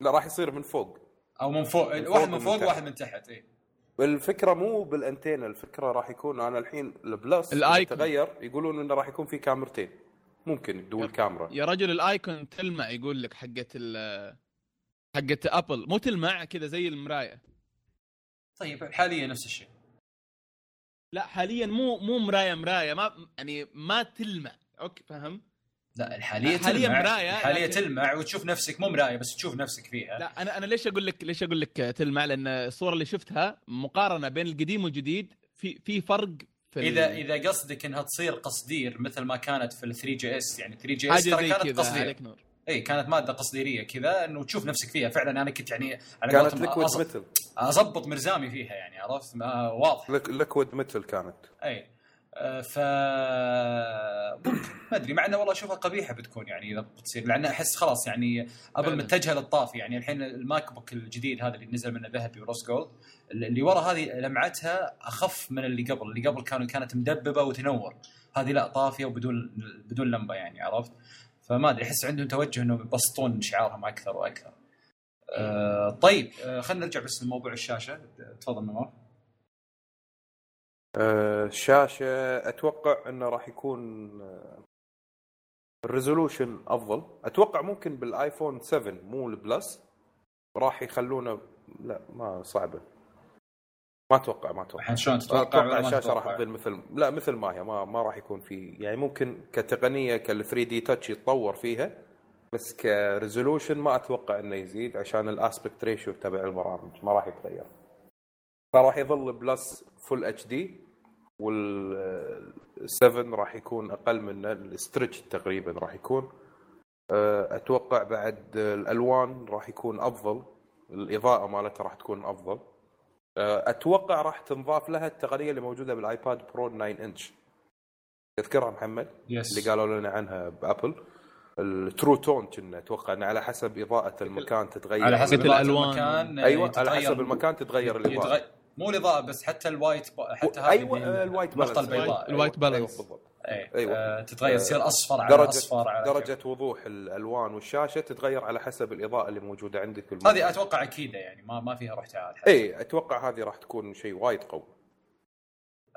لا راح يصير من فوق. أو من فوق من واحد فوق من فوق. واحد من تحت إي. الفكرة مو بالانتينا الفكرة راح يكون أنا الحين ال Plus ال icon. تغير يقولون إنه راح يكون في كاميرتين. ممكن dual camera. يا رجل ال icon تلمع يقول لك حقت ال حقت أبل. مو تلمع كذا زي المراية. طيب حاليا نفس الشيء. لا حاليا مو مو مراية مراية. ما يعني ما تلمع. okay فهم؟ لا الحالية حاليا تلمع. مراية، الحالية لكن- تلمع وتشوف نفسك مو مراية بس تشوف نفسك فيها. لا أنا أنا ليش أقول لك ليش أقول لك تلمع؟ لأن الصورة اللي شفتها مقارنة بين القديم والجديد في في فرق في ال- إذا إذا قصدك إنها تصير قصدير مثل ما كانت في ال 3 GS يعني 3 GS ترى كانت قصدير. عليك نور. إي كانت مادة قصديرية كذا إنه تشوف نفسك فيها. فعلا أنا كنت يعني على كانت liquid metal اضبط مرزامي فيها يعني عرفت؟ ما واضح. liquid metal كانت. إي. ف ممكن ما أدري مع إنه والله اشوفها قبيحه بتكون يعني إذا بتصير لأن أحس خلاص يعني أبل. متجهة للطافي يعني الحين ال MacBook الجديد هذا اللي نزل منه ذهبي و rose gold اللي ورا هذه لمعتها أخف من اللي قبل اللي قبل كانوا كانت مدببة وتنور. هذه لا طافية وبدون بدون لمبة يعني عرفت؟ فما أدري أحس عندهم توجه إنهم يبسطون شعارهم أكثر وأكثر. آه طيب آه خلينا نرجع بس لموضوع الشاشة. تفضل آه، الشاشة أتوقع انه راح يكون آه، ال resolution أفضل. أتوقع ممكن بالآيفون 7 مو ال Plus. راح يخلونه لا ما صعبة. ما أتوقع ما أتوقع. شلون تتوقع؟ أتوقع الشاشة راح؟ تظل مثل لا مثل ما هي. ما ما راح يكون في يعني ممكن كتقنية كال 3 D Touch يتطور فيها بس ك resolution ما أتوقع إنه يزيد عشان ال aspect ratio تبع البرامج ما راح يتغير. فراح يظل Plus full HD وال 7 راح يكون أقل منه ال stretch تقريبا راح يكون. أه، أتوقع بعد الالوان راح يكون أفضل الإضاءة مالتها راح تكون أفضل. أه، أتوقع راح تنضاف لها التقنية اللي موجودة بالايباد برو 9 انش تذكرها محمد؟ يس اللي قالوا لنا عنها بأبل. الترو تون كنا أتوقع انه على حسب إضاءة المكان تتغير. على حسب الألوان. المكان آه، أيوه على تتغير- حسب المكان تتغير الإضاءة. مو الاضاءه بس حتى الوايت ب... حتى هذه أيوه آه، الوايت النقطه بالانس. البيضاء الوايت أيوة، بالانس. أيوة بالضبط. إيه أيوة. آه تتغير آه، تصير أصفر على درجة أصفر على درجة وضوح الألوان والشاشة تتغير على حسب الإضاءة اللي موجودة عندك في هذه أتوقع أكيدة يعني ما ما فيها روح تعال. اي أتوقع هذه راح تكون شيء وايد قوي.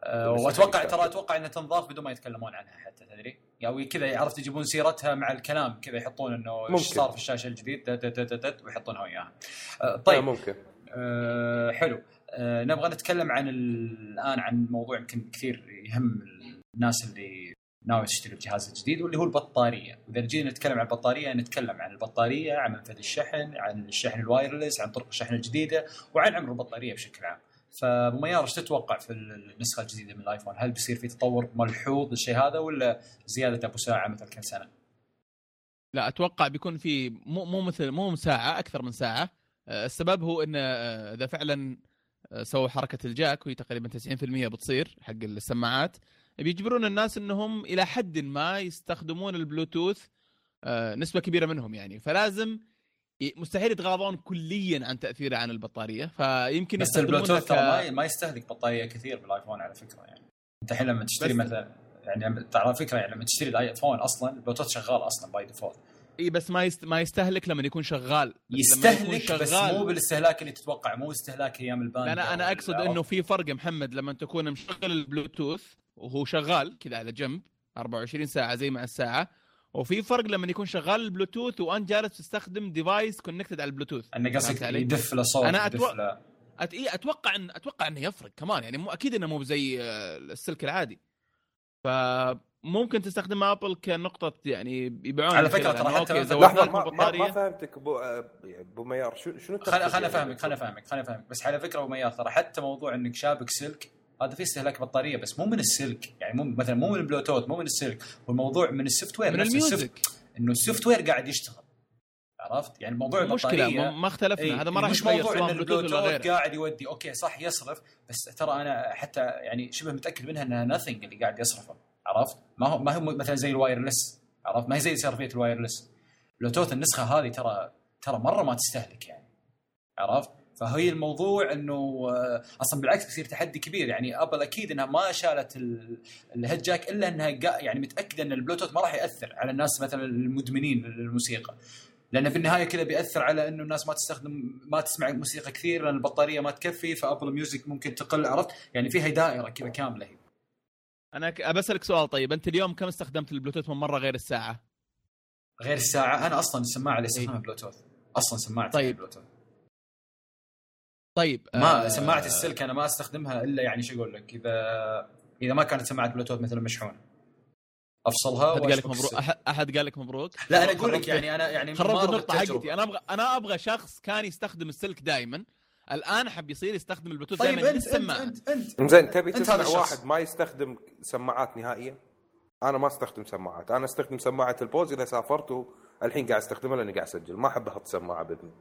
أه وأتوقع. ترى أتوقع انها تنضاف بدون ما يتكلمون عنها حتى تدري؟ يعني كذا عرفت يجيبون سيرتها مع الكلام كذا يحطون إنه. إيش صار في الشاشة الجديد ويحطونها وياها. أه آه، طيب ممكن. أه حلو. أه نبغى نتكلم عن ال- الآن عن موضوع يمكن كثير يهم الناس اللي ناوي تشتري الجهاز الجديد واللي هو البطارية، واذا جينا نتكلم عن البطارية نتكلم عن البطارية، عن منفذ الشحن، عن الشحن الوايرلس، عن طرق الشحن الجديده، وعن عمر البطارية بشكل عام. فأبو ميار إيش تتوقع في النسخة الجديدة من الآيفون؟ هل بيصير في تطور ملحوظ للشيء هذا ولا زيادة أبو ساعة مثل كل سنة؟ لا أتوقع بيكون في مو مو مثل مو ساعه أكثر من ساعة آه، السبب هو انه آه، إذا فعلا آه، سووا حركة ال jack وهي تقريبا 90% بتصير حق السماعات بيجبرون الناس إنهم إلى حد ما يستخدمون البلوتوث آه، نسبة كبيرة منهم يعني فلازم مستحيل يتغاضون كليا عن تأثيره عن البطارية فيمكن بس البلوتوث ك- ترى ما يستهلك بطارية كثير بالآيفون على فكرة يعني. أنت الحين لما تشتري مثلا يعني على فكرة يعني لما تشتري الآيفون أصلا البلوتوث شغال أصلا by default. اي بس ما يست... ما يستهلك لما يكون شغال. لما يكون يستهلك بس شغال- مو بالاستهلاك اللي تتوقع مو استهلاك أيام الباند أنا أنا أقصد إنه في فرق محمد لما تكون مشغل البلوتوث وهو شغال كذا على جنب 24 ساعة زي مع الساعة وفي فرق لما يكون شغال البلوتوث وانت جالس تستخدم device connected على البلوتوث. فهمت قصدك؟ يدف له صوت يدف أتوقع- أت... إيه أتوقع إن أتوقع إنه يفرق كمان يعني مو أكيد إنه مو زي آه، السلك العادي. فممكن تستخدم ابل كنقطة يعني يبيعون على فكرة ترى حتى لحظة ما, ما, فهمتك أبو أبو ميار شو شنو خل يعني؟ أفهمك خلنا أفهمك خلنا أفهمك. بس على فكرة أبو ميار ترى حتى موضوع إنك شابك سلك هذا فيه استهلاك بطارية بس مو من السلك. يعني مو مثلا مو من البلوتوث مو من السلك. والموضوع من ال software من ال music. إنه ال software قاعد يشتغل. عرفت؟ يعني موضوع مشكلة البطارية ما ما اختلفنا. إيه، هذا ما راح مش موضوع إن البلوتوث قاعد يودي okay صح يصرف. بس ترى أنا حتى يعني شبه متأكد منها إنها nothing اللي قاعد يصرفه. عرفت؟ ما هو ما هو مثلا زي ال wireless عرفت؟ ما هي زي صرفيه ال wireless. Bluetooth النسخة هذه ترى ترى مرة ما تستهلك يعني عرفت؟ فهي الموضوع إنه آه، أصلا بالعكس بيصير تحدي كبير. يعني أبل أكيد إنها ما شالت ال- ال head jack إلا إنها يعني متأكدة إن البلوتوث ما راح يأثر على الناس مثلا المدمنين للموسيقى. لأن في النهاية كذا بيأثر على إنه الناس ما تستخدم ما تسمع موسيقى كثير لأن البطارية ما تكفي فأبل ميوزك ممكن تقل عرفت؟ يعني فيها دائرة كذا كاملة هي. أنا ك- بسالك سؤال طيب أنت اليوم كم استخدمت البلوتوث من مرة غير الساعة؟ غير الساعة أنا أصلا السماعه اللي استخدمها إيه. بلوتوث أصلا سماعتي طيب. بلوتوث طيب ما آه، سماعة السلك أنا ما أستخدمها إلا يعني شو أقول لك إذا إذا ما كانت سماعة بلوتوث مثلا مشحونة أفصلها أحد قال لك مبروك أحد قال لك مبروك لا أنا أقول لك يعني أنا يعني خربت بالتجربة. حقتي أنا أبغى أنا أبغى شخص كان يستخدم السلك دائما الآن حب يصير يستخدم البلوتوث طيب دائما انت انت انت انت. زين تبي أنت تسمع. واحد ما يستخدم سماعات نهائيا؟ أنا ما أستخدم سماعات. أنا أستخدم سماعة البوز إذا سافرت والحين قاعد أستخدمها لأني قاعد أسجل. ما أحب أحط سماعة باذني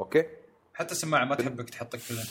okay؟ حتى السماعه ما تحبك تحطك كلها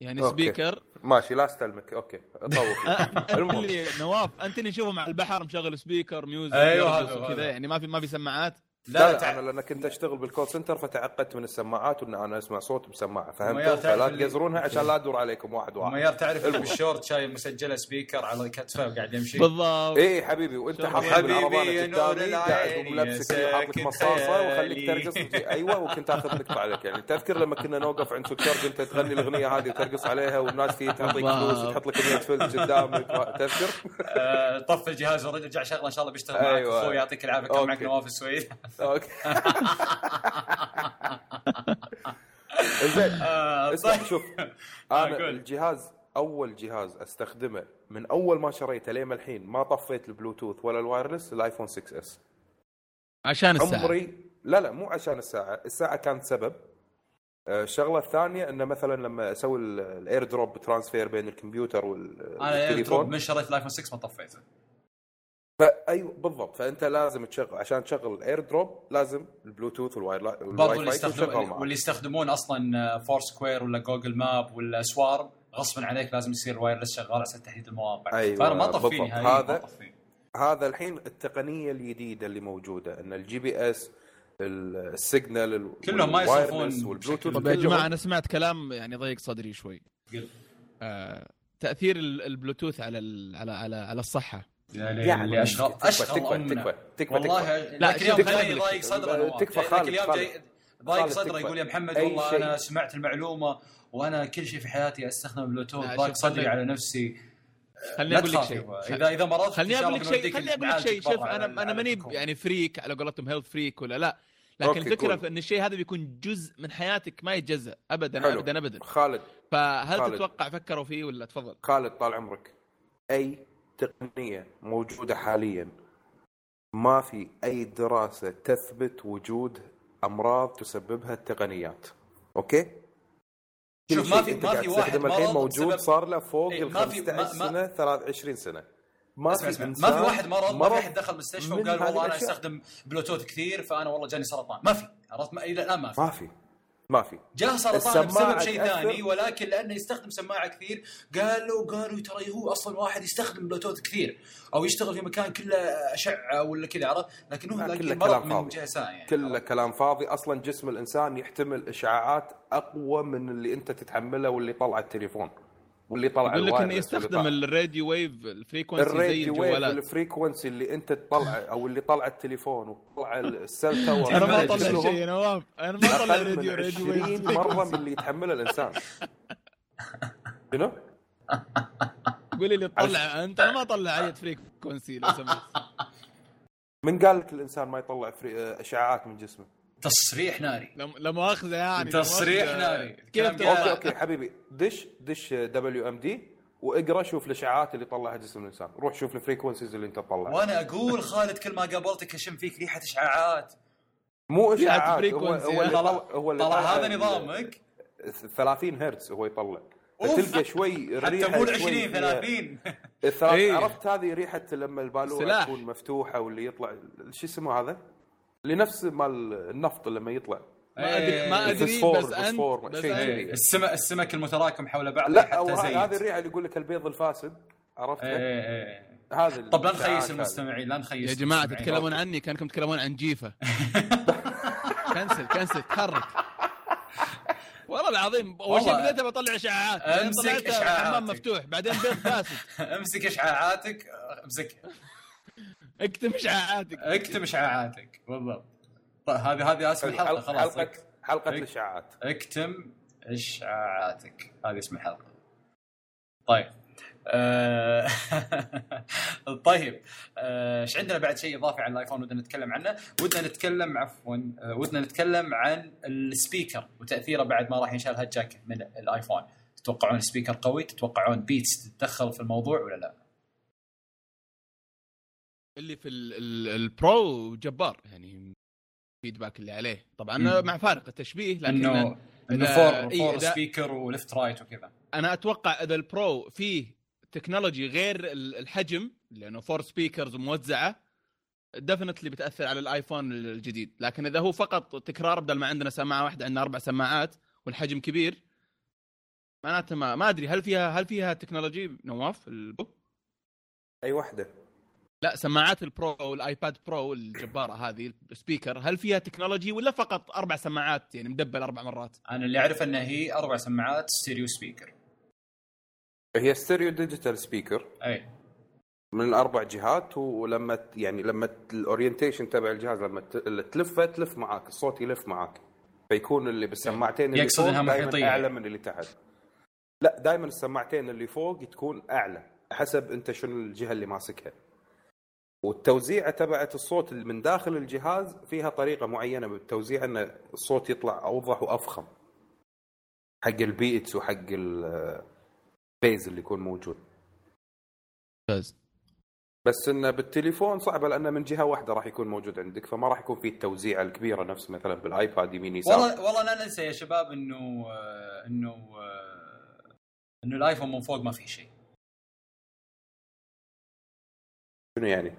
يعني أوكي. سبيكر. ماشي لا أستلمك. أوكي. طوف المهم. نواف. أنت اللي نشوفه مع البحر مشغل سبيكر ميوزك وكذا. هذا. يعني ما في ما في سماعات. لا, لا, تع... أنا لأن كنت أشتغل بالكول سنتر فتعقدت من السماعات وأن أنا أسمع صوت بسماعه فهمت؟ تعرف فلا اللي- تقزرونها عشان لا أدور عليكم واحد واحد. ميار تعرف اللي بالشورت شايل مسجلة سبيكر على كتفه وقاعد يمشي. بالضبط. إيه حبيبي وأنت حاط نور قدامي قاعد وملبسك ساكن مصاصة وخليك. ترقص أيوه وكنت آخذ نقطه عليك يعني. تذكر لما كنا نوقف عند سكر انت تغني الأغنية هذه وترقص عليها والناس تيجي تعطيك. فلوس وتحط لك 100 فلس قدامك. تذكر؟ آه، طف الجهاز ورجع شغله إن شاء الله بيشتغل معك. أيوة. أخوي يعطيك العافية كان معك. نواف السويد. okay. زين آه، اسمع طيب. شوف آه، أنا. الجهاز أول جهاز أستخدمه من أول ما شريته لين الحين ما طفيت البلوتوث ولا ال wireless الآيفون 6 إس. عشان الساعة. عمري لا لا مو عشان الساعة الساعة كانت سبب. آه، الشغلة الثانية إنه مثلا لما أسوي ال AirDrop transfer بين الكمبيوتر أنا drop والتليفون من شريت الآيفون 6 ما طفيته. فايوه بالضبط فأنت لازم تشغل عشان تشغل ال AirDrop لازم البلوتوث والواير برضو والواي اللي يستخدمون. واللي يستخدمون أصلا فور سكوير ولا جوجل ماب ولا سوارم غصبا عليك لازم يصير ال wireless شغال عشان تحديد المواقع أيوة، فأنا ما. نهائيا هذا- ما طفيه هذا الحين التقنية الجديدة اللي موجودة إن ال GPS ال signal كلهم ما يصرفون والبلوتوث طب يا جماعة أنا سمعت كلام يعني ضيق صدري شوي. آه تأثير ال- البلوتوث على ال- على على على الصحة يعني اللي اشغل تكفى اشغل تكفى تكفى تكفى والله تكفى. لا، لكن يوم شوف، جاي خليني ضايق صدره. تكفى لكن خالد، اليوم خالد. جاي ضايق خالد، صدره تكفى. يقول يا محمد والله. أنا سمعت المعلومة وأنا كل شيء في حياتي استخدم بلوتوث ضايق صدري على نفسي خليني أقول لك شيء. اذا إذا مرضت خليني أقول لك شيء خليني أقول لك شيء شوف أنا أنا ماني. يعني freak على قولتهم health freak ولا لا لكن الفكرة. في إن الشيء هذا بيكون جزء من حياتك ما يتجزا ابدا حلو. ابدا ابدا خالد فهل خالد. تتوقع فكروا فيه ولا تفضل خالد طال عمرك أي تقنية موجودة حاليا. ما في أي دراسة تثبت وجود أمراض تسببها التقنيات. أوكي؟ شوف، ما في- ما في واحد الحين موجود بسبب- صار له فوق إيه، ال ما في- ما- 15 ما- سنة 23 سنة. ما في ما في واحد مرض ما في احد دخل مستشفى وقال والله أنا. أستخدم بلوتوث كثير فأنا والله جاني سرطان. ما في عرفت؟ إلى الآن ما في. ما في. ما في. جاه سرطان بسبب شيء. ثاني ولكن لأنه يستخدم سماعة كثير قالوا قالوا ترى هو أصلا واحد يستخدم بلوتوث كثير أو يشتغل في مكان كله أشعة ولا كذا عرفت؟ لكن هو كله كلام من فاضي. جهة ثانية يعني كله كلام فاضي. أصلا جسم الإنسان يحتمل إشعاعات أقوى من اللي أنت تتحمله واللي طلع التليفون. واللي طلع يقول لك إنه يستخدم طلع- ال radio wave ال frequency زي الجوالات. ال frequency اللي أنت تطلع أو اللي طلع التليفون وطلع ال cell tower. أنا ما كلهم شيء يا نواف أنا ما من radio radio 20 wave. مرة من اللي يتحمله الإنسان. شنو؟ قولي لي تطلع أنت أنا ما اطلع أي frequency لو سمحت. من قال لك الإنسان ما يطلع fre... أشعاعات من جسمه؟ تصريح ناري لا مؤاخذه يعني تصريح. ناري. كيف أوكي أوكي حبيبي دش دش WMD وإقرأ شوف الأشعاعات اللي طلعها جسم الإنسان روح شوف ال frequencies اللي أنت تطلعها وأنا أقول خالد كل ما قابلتك أشم فيك ريحة أشعاعات مو أشعاعات هو. هو اللي طلع هو اللي طلع طلع هذا نظامك 30 هرتز هو يطلع off. فتلقى شوي حتى الريحه مو شوي 20 فيها- 30 الثلاث- إيه. عرفت هذه ريحة لما البالونه سلاح. تكون مفتوحة واللي يطلع شو اسمه هذا؟ اللي نفس مال النفط لما يطلع ما ادري ما أدري بس انت بس شيء. إيه، السمك السمك المتراكم حول بعض لا هذه الريحة اللي يقول لك البيض الفاسد عرفت؟ إيه، إيه، إيه. هذا طب لا نخيس. المستمعين لا نخيس يا جماعة. تتكلمون عني كأنكم تتكلمون عن جيفة كنسل كنسل تحرك والله العظيم أول شيء. بديت بطلع اشعاعات طلعت إشعاعاتك. حمام مفتوح بعدين بيض فاسد أمسك اشعاعاتك أمسك اكتم اشعاعاتك اكتم اشعاعاتك بالضبط. طيب هذه هذه اسم الحلقة حلقة خلاص حلقة حلقه. الإشعاعات. اكتم اشعاعاتك هذه اسم الحلقة. طيب. آه، طيب. آه، إيش عندنا بعد شيء إضافي عن الآيفون ودنا نتكلم عنه؟ ودنا نتكلم عفوا آه، ودنا نتكلم عن ال speaker وتأثيره بعد ما راح ينشال هال jack من الآيفون. تتوقعون ال speaker قوي؟ تتوقعون بيتس تتدخل في الموضوع ولا لا؟ اللي في ال- ال- ال Pro جبار يعني ال feedback اللي عليه. طبعا مم. مع فارق التشبيه لكن انه إنه four four إذا- speaker و left right وكذا. أنا أتوقع إذا ال Pro فيه technology غير ال- الحجم لأنه four speakers موزعة definitely بتأثر على الآيفون الجديد. لكن إذا هو فقط تكرار بدل ما عندنا سماعة واحدة عندنا أربع سماعات والحجم كبير معناته ما ما أدري هل فيها هل فيها technology نواف؟ البرو؟ أي وحدة. لا سماعات البرو والايباد برو الجبارة هذه ال speaker هل فيها technology ولا فقط أربع سماعات؟ يعني م double أربع مرات؟ أنا اللي أعرف إنها هي أربع سماعات stereo speaker. هي stereo digital speaker. أي. من الاربع جهات ولما يعني لما ال orientation تبع الجهاز لما تلفه تلف معاك الصوت يلف معاك. فيكون اللي بالسماعتين اللي يقصد دائما محيطية. أعلى من اللي تحت. لا دائما السماعتين اللي فوق تكون أعلى حسب أنت شنو الجهة اللي ماسكها. والتوزيعه تبعت الصوت اللي من داخل الجهاز فيها طريقة معينة بالتوزيع إن الصوت يطلع أوضح وأفخم. حق البيتس وحق ال bass اللي يكون موجود. ممتاز بس انه بالتليفون صعبة لأنه من جهة واحدة راح يكون موجود عندك فما راح يكون فيه التوزيعه الكبيرة نفس مثلا بالآيباد يمين يسار. والله والله لا ننسى يا شباب إنه إنه إنه الآيفون من فوق ما فيه شيء. شنو يعني؟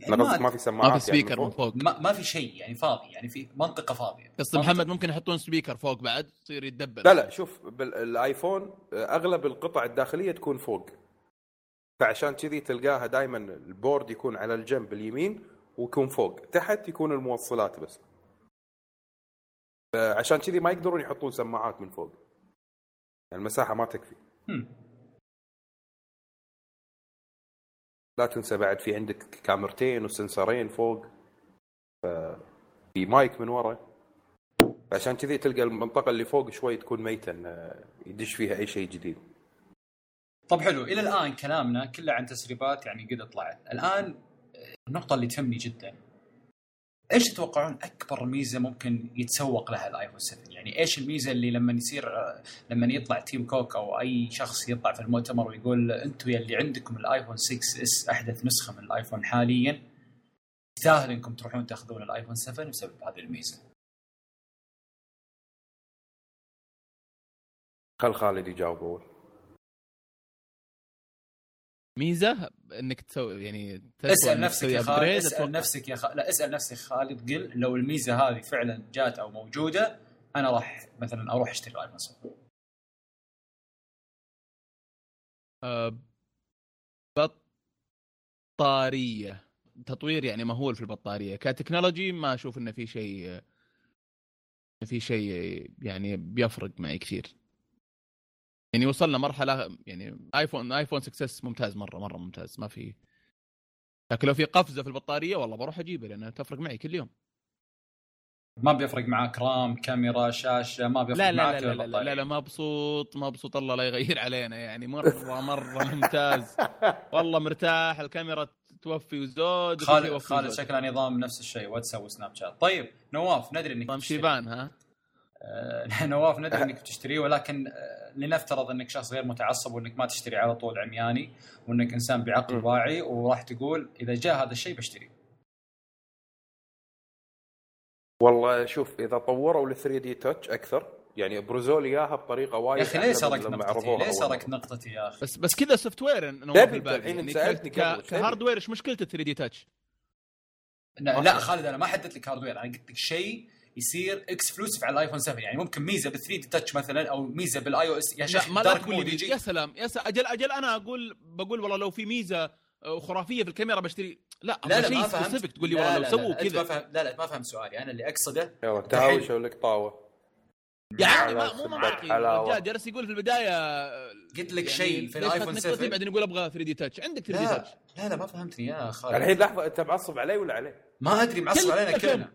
يعني أنا قصدك ما في سماعات ما في يعني speaker من من فوق؟ ما, ما في شيء يعني فاضي يعني في منطقة فاضية. قصد منطقة- محمد ممكن يحطون speaker فوق بعد يصير يتدبل لا لا شوف بالآيفون أغلب القطع الداخلية تكون فوق. فعشان كذي تلقاها دائما البورد يكون على الجنب اليمين ويكون فوق. تحت يكون الموصلات بس. عشان كذي ما يقدرون يحطون سماعات من فوق. يعني المساحة ما تكفي. لا تنسى بعد في عندك كاميرتين وسنسرين فوق في مايك من ورا. عشان كذي تلقى المنطقة اللي فوق شوي تكون ميتة يدش فيها أي شيء جديد. طب حلو إلى الآن كلامنا كله عن تسريبات يعني قد طلعت. الآن النقطة اللي تهمني جدا إيش تتوقعون أكبر ميزة ممكن يتسوق لها الايفون 7 يعني إيش الميزة اللي لما يصير لما يطلع تيم كوك أو أي شخص يطلع في المؤتمر ويقول أنتم يلي عندكم الايفون 6 إس أحدث نسخة من الايفون حاليا يستاهل إنكم تروحون تأخذون الايفون 7 بسبب هذه الميزة؟ خل خالد يجاوب أول. ميزة إنك تسوي يعني اسأل نفسك يا خالد اسأل. نفسك يا خالد لا اسأل نفسك خالد قل لو الميزة هذه فعلا جات أو موجودة أنا راح مثلا أروح أشتري الايفون 7 آه، بطارية. تطوير يعني مهول في البطارية. كتكنولوجي ما أشوف انه في شيء في شيء يعني بيفرق معي كثير. يعني وصلنا مرحلة يعني ايفون ايفون 6 اس ممتاز مرة مرة ممتاز. ما في لكن لو في قفزة في البطارية والله بروح أجيبه لانها تفرق معي كل يوم. ما بيفرق معك RAM كاميرا شاشة ما بيفرق لا لا معك لا لا, لا, لا, لا, لا مبسوط مبسوط الله لا يغير علينا يعني مرة مرة ممتاز. والله مرتاح الكاميرا توفي وزود خالد خالد. شكله نظام نفس الشيء واتساب وسناب شات. طيب نواف ندري إنك نظام. شيبان ها؟ نواف ندري إنك بتشتريه ولكن آه، لنفترض إنك شخص غير متعصب وإنك ما تشتري على طول عمياني وإنك إنسان بعقل. واعي وراح تقول إذا جاء هذا الشيء بشتريه والله شوف إذا طوروا ال 3D Touch أكثر يعني ابرزوا لي إياها بطريقة وايد يا أخي ليه سرقت نقطتي؟ ليه سرقت. نقطتي يا أخي؟ بس بس كذا software الحين يعني تبي؟ ك hardware إيش مشكله 3D touch؟ لا, لا خالد أنا ما حددت لك hardware أنا قلت لك شيء يصير exclusive على الايفون 7 يعني ممكن ميزة بال 3D touch مثلا أو ميزة بال iOS يا شيخ dark mode يجي. يا سلام يا سلام أجل أجل أنا أقول بقول والله لو في ميزة آه، خرافية في الكاميرا بشتري. لا لا لا لا ما شيء فهمت تقول لي والله لو سووا كذا. لا لا ما فهم سؤالي. أنا اللي أقصده شو لك طاوة؟ يا عمي على ما- مو منطقي. الرجال جالس يقول في البداية قلت لك يعني شيء في الآيفون خدت نقطتي 7 بعدين يقول أبغى 3 دي تاتش عندك 3 دي تاتش لا لا ما فهمتني يا خالد الحين لحظة أنت معصب علي ولا عليه؟ ما أدري معصب كل- علينا كل- كلنا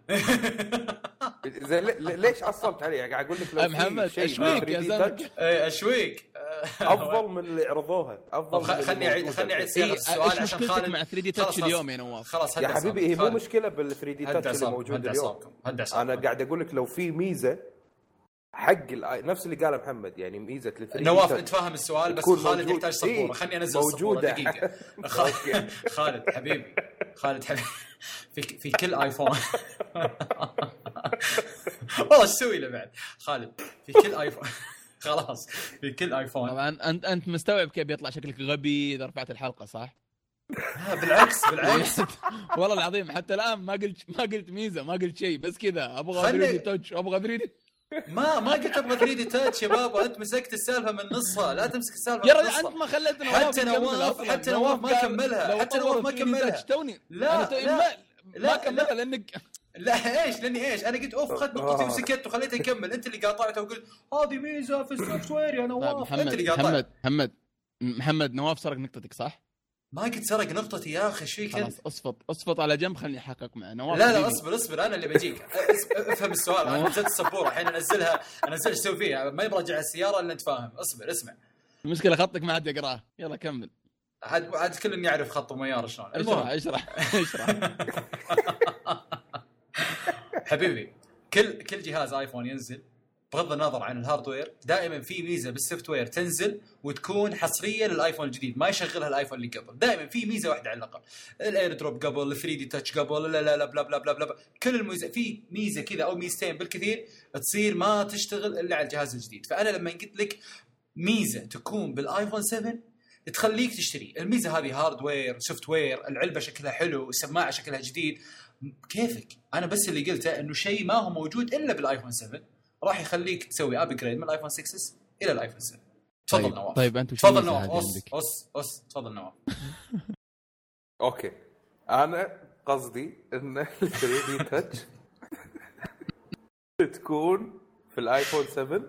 ليش عصبت علي؟ يعني قاعد أقول لك لو محمد، شيء أشويك يا 3D زلمة. touch إيه اشويك أفضل من اللي عرضوها أفضل خلني موجودة. خلني أعيد إيه، السؤال عشان مشكلتك خالد مع 3 دي تاتش. اليوم يا نواف؟ خلاص يا حبيبي هي. مو مشكلة بال 3 دي تاتش اللي موجود اليوم. أنا قاعد أقول لك لو في ميزة حق نفس اللي قاله محمد يعني ميزة ال 3 نواف انت فاهم السؤال بس خالد موجود. يحتاج سبوره إيه، خلني أنزل السبوره موجودة. دقيقة. خالد, خالد حبيبي خالد حبيبي. في في كل آيفون. والله إيش تسوي له بعد. خالد في كل آيفون. خلاص في كل آيفون. طبعا انت أنت مستوعب كيف بيطلع شكلك غبي إذا رفعت الحلقة صح؟ بالعكس بالعكس. والله العظيم حتى الآن ما قلت ما قلت ميزة ما قلت شيء بس كذا. أبغى خلي- 3 دي تاتش أبغى 3 دي ما ما قلت أبغى 3 دي تاتش يا بابا انت مسكت السالفة من نصها لا تمسك السالفة يا من رجل نصها أنت ما خليت حتى يكمل نواف-. حتى نواف ما كملها، حتى نواف ما 3D كملها. توني لا، لا. ما, لا، ما كملها لا. لانك لا إيش لأني إيش أنا قلت أوف اخذت نقطتي آه. وسكت وخليته يكمل أنت اللي قاطعته وقلت هذه ميزة في السوفت وير يا طيب نواف أنت محمد اللي قاطعت محمد محمد محمد نواف سرق نقطتك صح؟ ما قلت سرق نقطتي يا أخي إيش فيك؟ خلاص اصفط اصفط على جنب خليني أحقق معه لا لا. اصبر اصبر أنا اللي بجيك. افهم السؤال أنا نزلت السبورة الحين أنزلها أنزل إيش أسوي فيها؟ ما يبرجع السيارة إلا أنت فاهم. اصبر اسمع. المشكلة خطك ما عاد يقرأه. يلا كمل. عاد عاد كل يعرف خط وميار شلون. اشرح اشرح اشرح. حبيبي كل كل جهاز ايفون ينزل بغض النظر عن ال hardware دائما في ميزة بال software تنزل وتكون حصرية للايفون الجديد ما يشغلها الايفون اللي قبل. دائما في ميزة واحدة على الأقل. ال AirDrop قبل ال 3D touch قبل لا لا لا blah blah blah blah كل الميزة في ميزة كذا أو ميزتين بالكثير تصير ما تشتغل إلا على الجهاز الجديد. فأنا لما قلت لك ميزة تكون بالايفون 7 تخليك تشتري. الميزة هذه hardware software العلبة شكلها حلو السماعة شكلها جديد. كيفك؟ أنا بس اللي قلته إنه شيء ما هو موجود إلا بالايفون 7 راح يخليك تسوي upgrade من الايفون 6 إلى الايفون 7 تفضل طيب نواف. طيب انت تفضل نواف. عندك؟ أس أس تفضل نواف. okay. أنا قصدي إن ال 3D touch تكون في الآيفون 7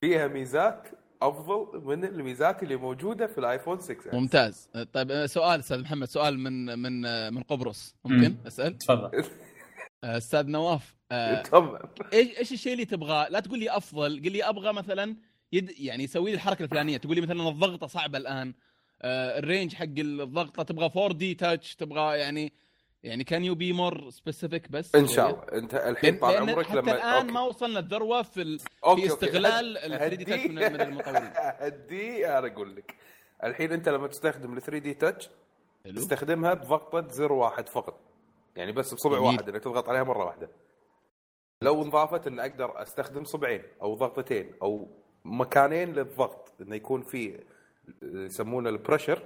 فيها ميزات أفضل من الميزات اللي موجودة في الآيفون 6 ممتاز. طيب سؤال أستاذ محمد سؤال من من من قبرص. ممكن مم. أسأل؟ تفضل. أستاذ نواف آه، تفضل إيش إيش الشيء اللي تبغاه؟ لا تقول لي أفضل، قل لي أبغى مثلا يد يعني يسوي لي الحركة الفلانية، تقول لي مثلا الضغطة صعبة الآن. آه ال range حق الضغطة. تبغى 4D touch تبغى يعني يعني can you be more specific بس؟ إن شاء الله. أنت الحين طال عمرك حتى لما الآن okay. ما وصلنا الذروة في ال... okay، في. استغلال ال 3D touch من, المطورين. هدي أنا أقول لك. الحين أنت لما تستخدم ال 3D touch تستخدمها بضغطة زر واحد فقط. يعني بس بصبع. واحد إنك تضغط عليها مرة واحدة. لو انضافت أن أقدر أستخدم صبعين أو ضغطتين أو مكانين للضغط إنه يكون في يسمونه ال pressure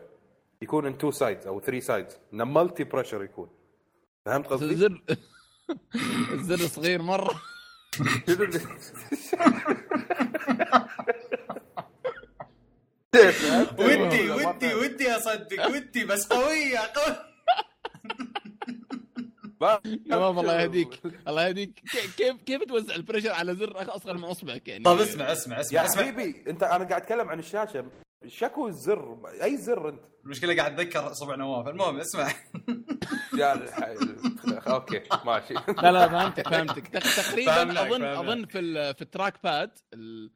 يكون in two sides أو three sides إنه multi pressure يكون. فهمت قصدي؟ الزر الزر صغير مرة. ودي ودي ودي أصدق ودي بس قوية قوية. تمام الله يهديك الله يهديك. كيف كيف توزع ال pressure على زر أصغر من اصبعك يعني؟ طيب اسمع اسمع يا اسمع. اسمع حبيبي أنت أنا قاعد أتكلم عن الشاشة. شكو الزر؟ أي زر أنت؟ المشكلة قاعد أتذكر صبع نواف. المهم اسمع. يا okay ماشي. لا لا فهمتك فهمتك. تق- تقريبا اظن. أظن في ال- في ال trackpad ال-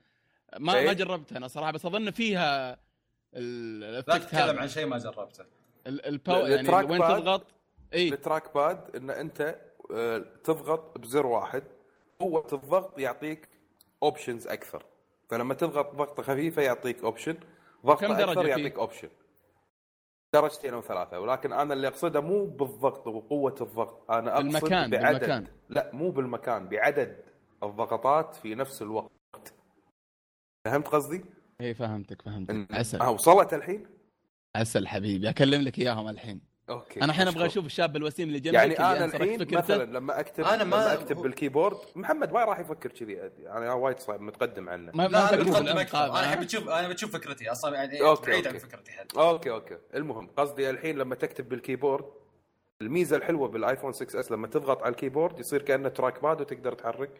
ما إيه؟ ما جربتها أنا صراحة بس أظن فيها ال- لا تتكلم. عن شيء ما جربته. ال- الباو ال- يعني وين؟ تضغط؟ إي. ال trackpad إن أنت آه، تضغط بزر واحد. قوة الضغط يعطيك options أكثر. فلما تضغط ضغطة خفيفة يعطيك option درجة أكثر؟ يعطيك option درجتين أو ثلاثة. ولكن أنا اللي أقصده مو بالضغط وقوة الضغط. أنا أقصد بالمكان، بعدد. بالمكان. لا مو بالمكان بعدد الضغطات في نفس الوقت. فهمت قصدي؟ إي فهمتك فهمتك. عسل آه، وصلت الحين؟ عسل حبيبي أكلم لك إياهم الحين. okay أنا الحين أبغى. أشوف الشاب الوسيم اللي جنبك يعني أنا الحين. مثلا لما اكتب أنا ما- ما لما أكتب بال keyboard محمد ما راح يفكر كذي يعني أنا وايد صعب متقدم عنه ما لا أنا بالعمق أكثر أنا؟ أحب أشوف أنا بتشوف فكرتي أصلا يعني okay، بعيد عن okay. فكرتي حد okay okay المهم قصدي الحين لما تكتب بال keyboard الميزة الحلوة بالآيفون 6 أس لما تضغط على ال keyboard يصير كأنه trackpad وتقدر تحرك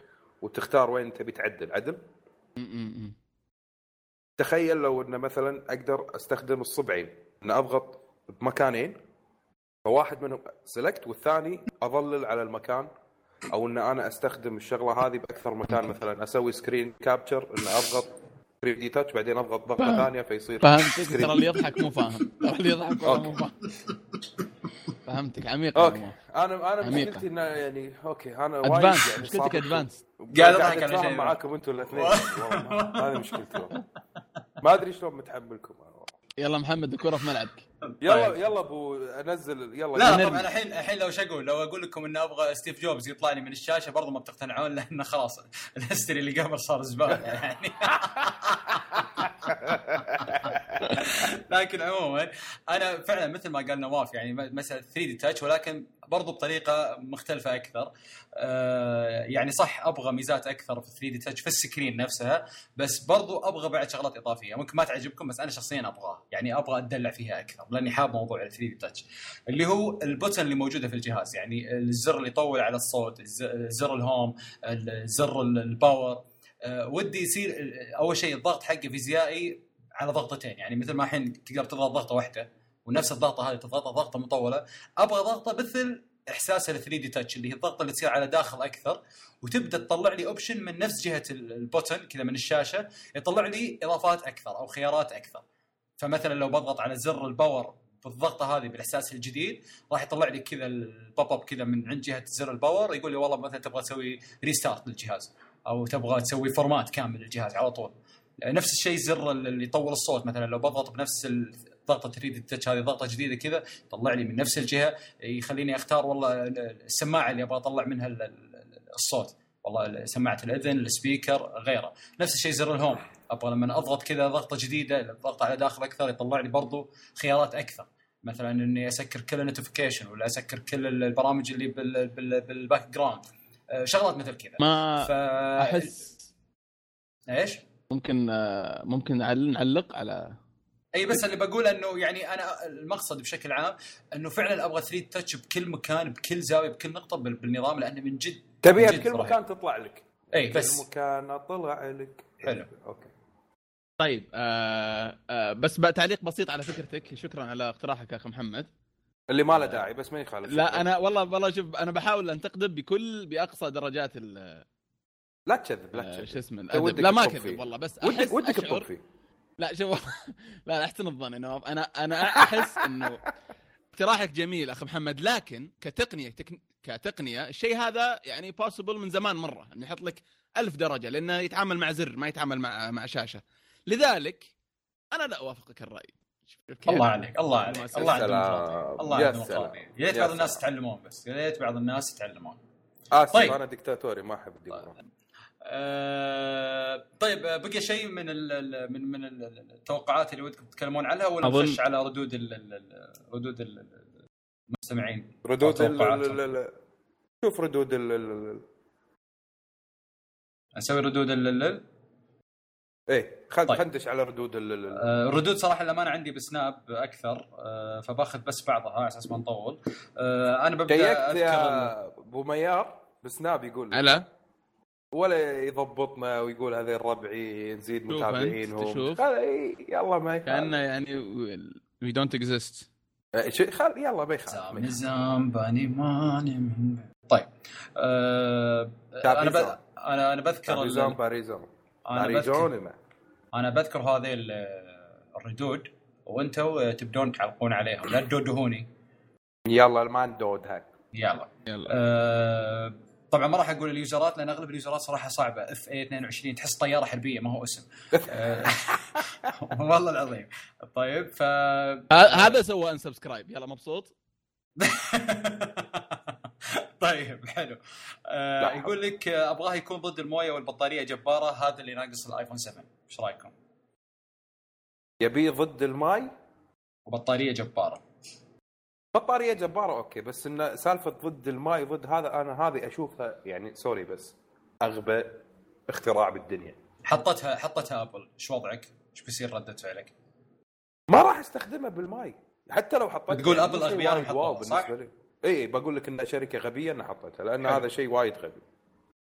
وتختار وين تبي تعدل عدل. تخيل لو إنه مثلا أقدر أستخدم الصبعين ان أضغط بمكانين فواحد منهم select والثاني أظلل على المكان أو إن أنا أستخدم الشغلة هذه بأكثر مكان مثلا أسوي screen capture إن أضغط 3D touch بعدين أضغط ضغطة. ثانية فيصير فهمتك. ترى اللي يضحك مو فاهم ترى اللي يضحك مو فاهم فهمتك عميق okay. أنا أنا. مشكلتي انه يعني okay أنا وايد advanced يعني مشكلتك advanced قاعد أضحك على شيء. معاكم أنتم الاثنين هذه مشكلتي. ما أدري شلون متحملكم. يلا محمد الكره في ملعبك يلا طيب. يلا أبو أنزل يلا لا. طبعا الحين الحين لو شو أقول لو أقول لكم اني أبغى ستيف جوبز يطلع لي من الشاشة برضو ما بتقتنعون لأنه خلاص ال history اللي قبل صار زبالة يعني لكن عموما أنا فعلا مثل ما قال نواف يعني مساله 3D Touch ولكن برضو بطريقة مختلفة أكثر. آه يعني صح أبغى ميزات أكثر في 3D Touch في ال screen نفسها بس برضو أبغى بعد شغلات إضافية. ممكن ما تعجبكم بس أنا شخصيا ابغاه يعني أبغى أتدلع فيها أكثر لأني حاب موضوع ال 3D Touch اللي هو ال button اللي موجودة في الجهاز يعني الزر اللي يطول على الصوت زر ال home زر ال- ال power أه ودي يصير أول شيء الضغط حقه فيزيائي على ضغطتين. يعني مثل ما الحين تقدر تضغط ضغطة واحدة ونفس الضغطة هذه تضغطها ضغطة مطولة. أبغى ضغطة مثل إحساس ال 3D Touch اللي هي الضغطة اللي تصير على داخل أكثر وتبدأ تطلع لي option من نفس جهة ال- ال button كذا من الشاشة يطلع لي إضافات أكثر أو خيارات أكثر. فمثلا لو بضغط على زر ال power بالضغطة هذه بالإحساس الجديد راح يطلع لي كذا ال pop up كذا من عند جهة زر ال power يقول لي والله مثلا تبغى تسوي restart للجهاز أو تبغى تسوي format كامل للجهاز على طول. نفس الشيء زر اللي يطول الصوت مثلا لو بضغط بنفس ضغطة 3D Touch هذه ضغطة جديدة كذا يطلع لي من نفس الجهة. يخليني أختار والله السماعة اللي أبغى أطلع منها ال- ال- الصوت. والله سماعة الأذن ال speaker غيره. نفس الشيء زر ال home. أبغى لما أضغط كذا ضغطة جديدة ضغط على داخل أكثر يطلع لي برضو خيارات أكثر. مثلا إني أسكر كل ال notification ولا أسكر كل البرامج اللي بال بال بال background آه، شغلات مثل كذا. ما ف أحس إيش؟ ممكن آه، ممكن نعل- نعلق على اي بس اللي بقول إنه يعني أنا المقصد بشكل عام إنه فعلا أبغى 3 تاتش بكل مكان بكل زاوية بكل نقطة بال- بالنظام لأنه من جد تبيها بكل. مكان تطلع لك اي كل بس مكان طلع لك حلو. أوكي طيب آه آه بس بقى تعليق بسيط على فكرتك شكرا على اقتراحك يا أخي محمد اللي ما له داعي بس ما يخالف لا أنا والله والله شوف أنا بحاول أنتقده بكل بأقصى درجات ال- لا تكذب لا آه، تكذب شو اسمه. لا ما تطب كذب فيه. والله بس ودك ودك تطب فيه لا شوف لا لا أحسن الظن يا نواف أنا أنا أحس إنه اقتراحك جميل أخي محمد لكن كتقنية تك... كتقنية الشيء هذا يعني بوسيبل من زمان مرة إنه يحط لك ألف درجة لأنه يتعامل مع زر ما يتعامل مع مع شاشة لذلك أنا لا أوافقك الرأي؟ الله عليك الله عليك الله. الديمقراطيه الله سلام. يا ريت بعض الناس. يتعلمون بس يا ريت بعض الناس يتعلمون آسف طيب. أنا دكتاتوري ما أحب الديمقراطيه آه طيب آه، بقي شيء من ال ال- من من ال- ال- التوقعات اللي ودكم تتكلمون عنها ولا أظن- نخش على ردود ال ال- ال- ردود ال- ال- المستمعين ردود ال-. ال- شوف ردود ال- ال- ال- نسوي ردود ال- ال- إيه خل طيب. طيب. خندش على ردود ال- آه، الردود صراحة لما أنا عندي بسناب أكثر آه، فباخذ بس بعضها على أساس ما نطول آه، أنا ببدا يا ابو ميار بسناب يقول على ولا يضبطنا ويقول هذا ربعي نزيد متابعينهم أنت، شوف. خل إيه، يلا ما كأنه يخالف يعني وي دونت اكزيست خل يلا ما يخالف. نظام باني ماني من طيب. آه، أنا ب... أنا أنا بذكر باريزون. باريزون أنا بذكر. أنا بذكر هذه ال- الردود وأنتم تبدون تعلقون عليهم. لا تدودهوني. يلا ما ندود هاك. يلا. يلا. آه، طبعا ما راح أقول اليوزرات لأن أغلب اليوزرات صراحة صعبة. اف اي 22 تحس طيارة حربية. ما هو اسم. آه، والله العظيم. طيب ف هذا سوى ان سبسكرايب يلا مبسوط؟ طيب حلو. آه. يقول لك آه، أبغاه يكون ضد الموية والبطارية جبارة. هذا اللي ناقص الآيفون 7 إيش رأيكم؟ يبي ضد الماي؟ وبطارية جبارة. بطارية جبارة okay بس انه سالفة ضد الماي ضد هذا أنا هذه أشوفها يعني sorry بس أغبى اختراع بالدنيا حطتها حطتها أبل إيش وضعك؟ إيش بيصير ردة فعلك؟ ما راح أستخدمها بالماي حتى لو حطيتها بتقول يعني حطوها، wow صح؟ بالنسبة لي إي بقول لك إنها شركة غبية إنها حطتها لأن حلو. هذا شيء وايد غبي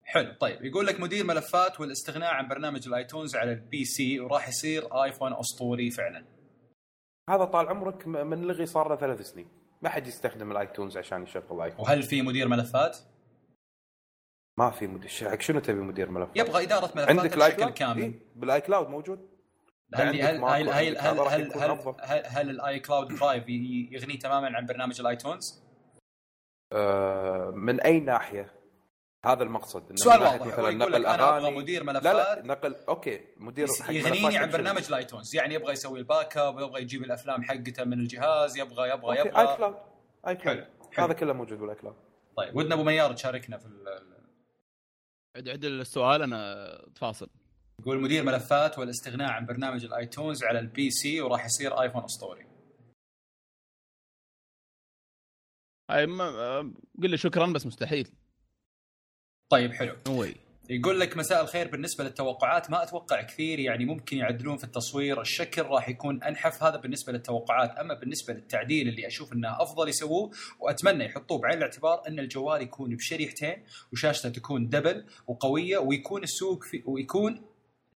حلو طيب يقول لك مدير ملفات والاستغناء عن برنامج ال iTunes على ال PC وراح يصير آيفون أسطوري فعلا هذا طال عمرك م- منلغي صار له ثلاث سنين ما حد يستخدم ال iTunes عشان يشغل ايفون وهل في مدير ملفات؟ ما في مدير شنو تبي مدير ملفات يبغى إدارة ملفات عندك بشكل cloud كامل إيه؟ بال iCloud موجود هل هل هل هل هل هل هل. هل, هل ال iCloud Drive يغني تماما عن برنامج ال iTunes؟ آه من أي ناحية هذا المقصد إنه سؤال واضح. مثلا نقل أغاني. مدير لا لا ملفات. نقل okay مدير يغنيني ملفات عن. برنامج ال iTunes يعني يبغى يسوي ال backup يبغى يجيب الأفلام حقته من الجهاز يبغى يبغى okay اي يبغى cloud iCloud. هذا كله موجود بال i Cloud طيب ودنا أبو ميار تشاركنا في عد عد السؤال أنا تفاصل. يقول مدير ملفات والاستغناء عن برنامج ال iTunes على ال PC وراح يصير آيفون أسطوري. هاي ما قل لي شكرا بس مستحيل. طيب حلو. واي يقول لك مساء الخير. بالنسبة للتوقعات ما أتوقع كثير يعني ممكن يعدلون في التصوير. الشكل راح يكون أنحف. هذا بالنسبة للتوقعات. أما بالنسبة للتعديل اللي أشوف إنه أفضل يسووه وأتمنى يحطوه بعين الاعتبار أن الجوال يكون بشريحتين وشاشته تكون double وقوية ويكون السوق في ويكون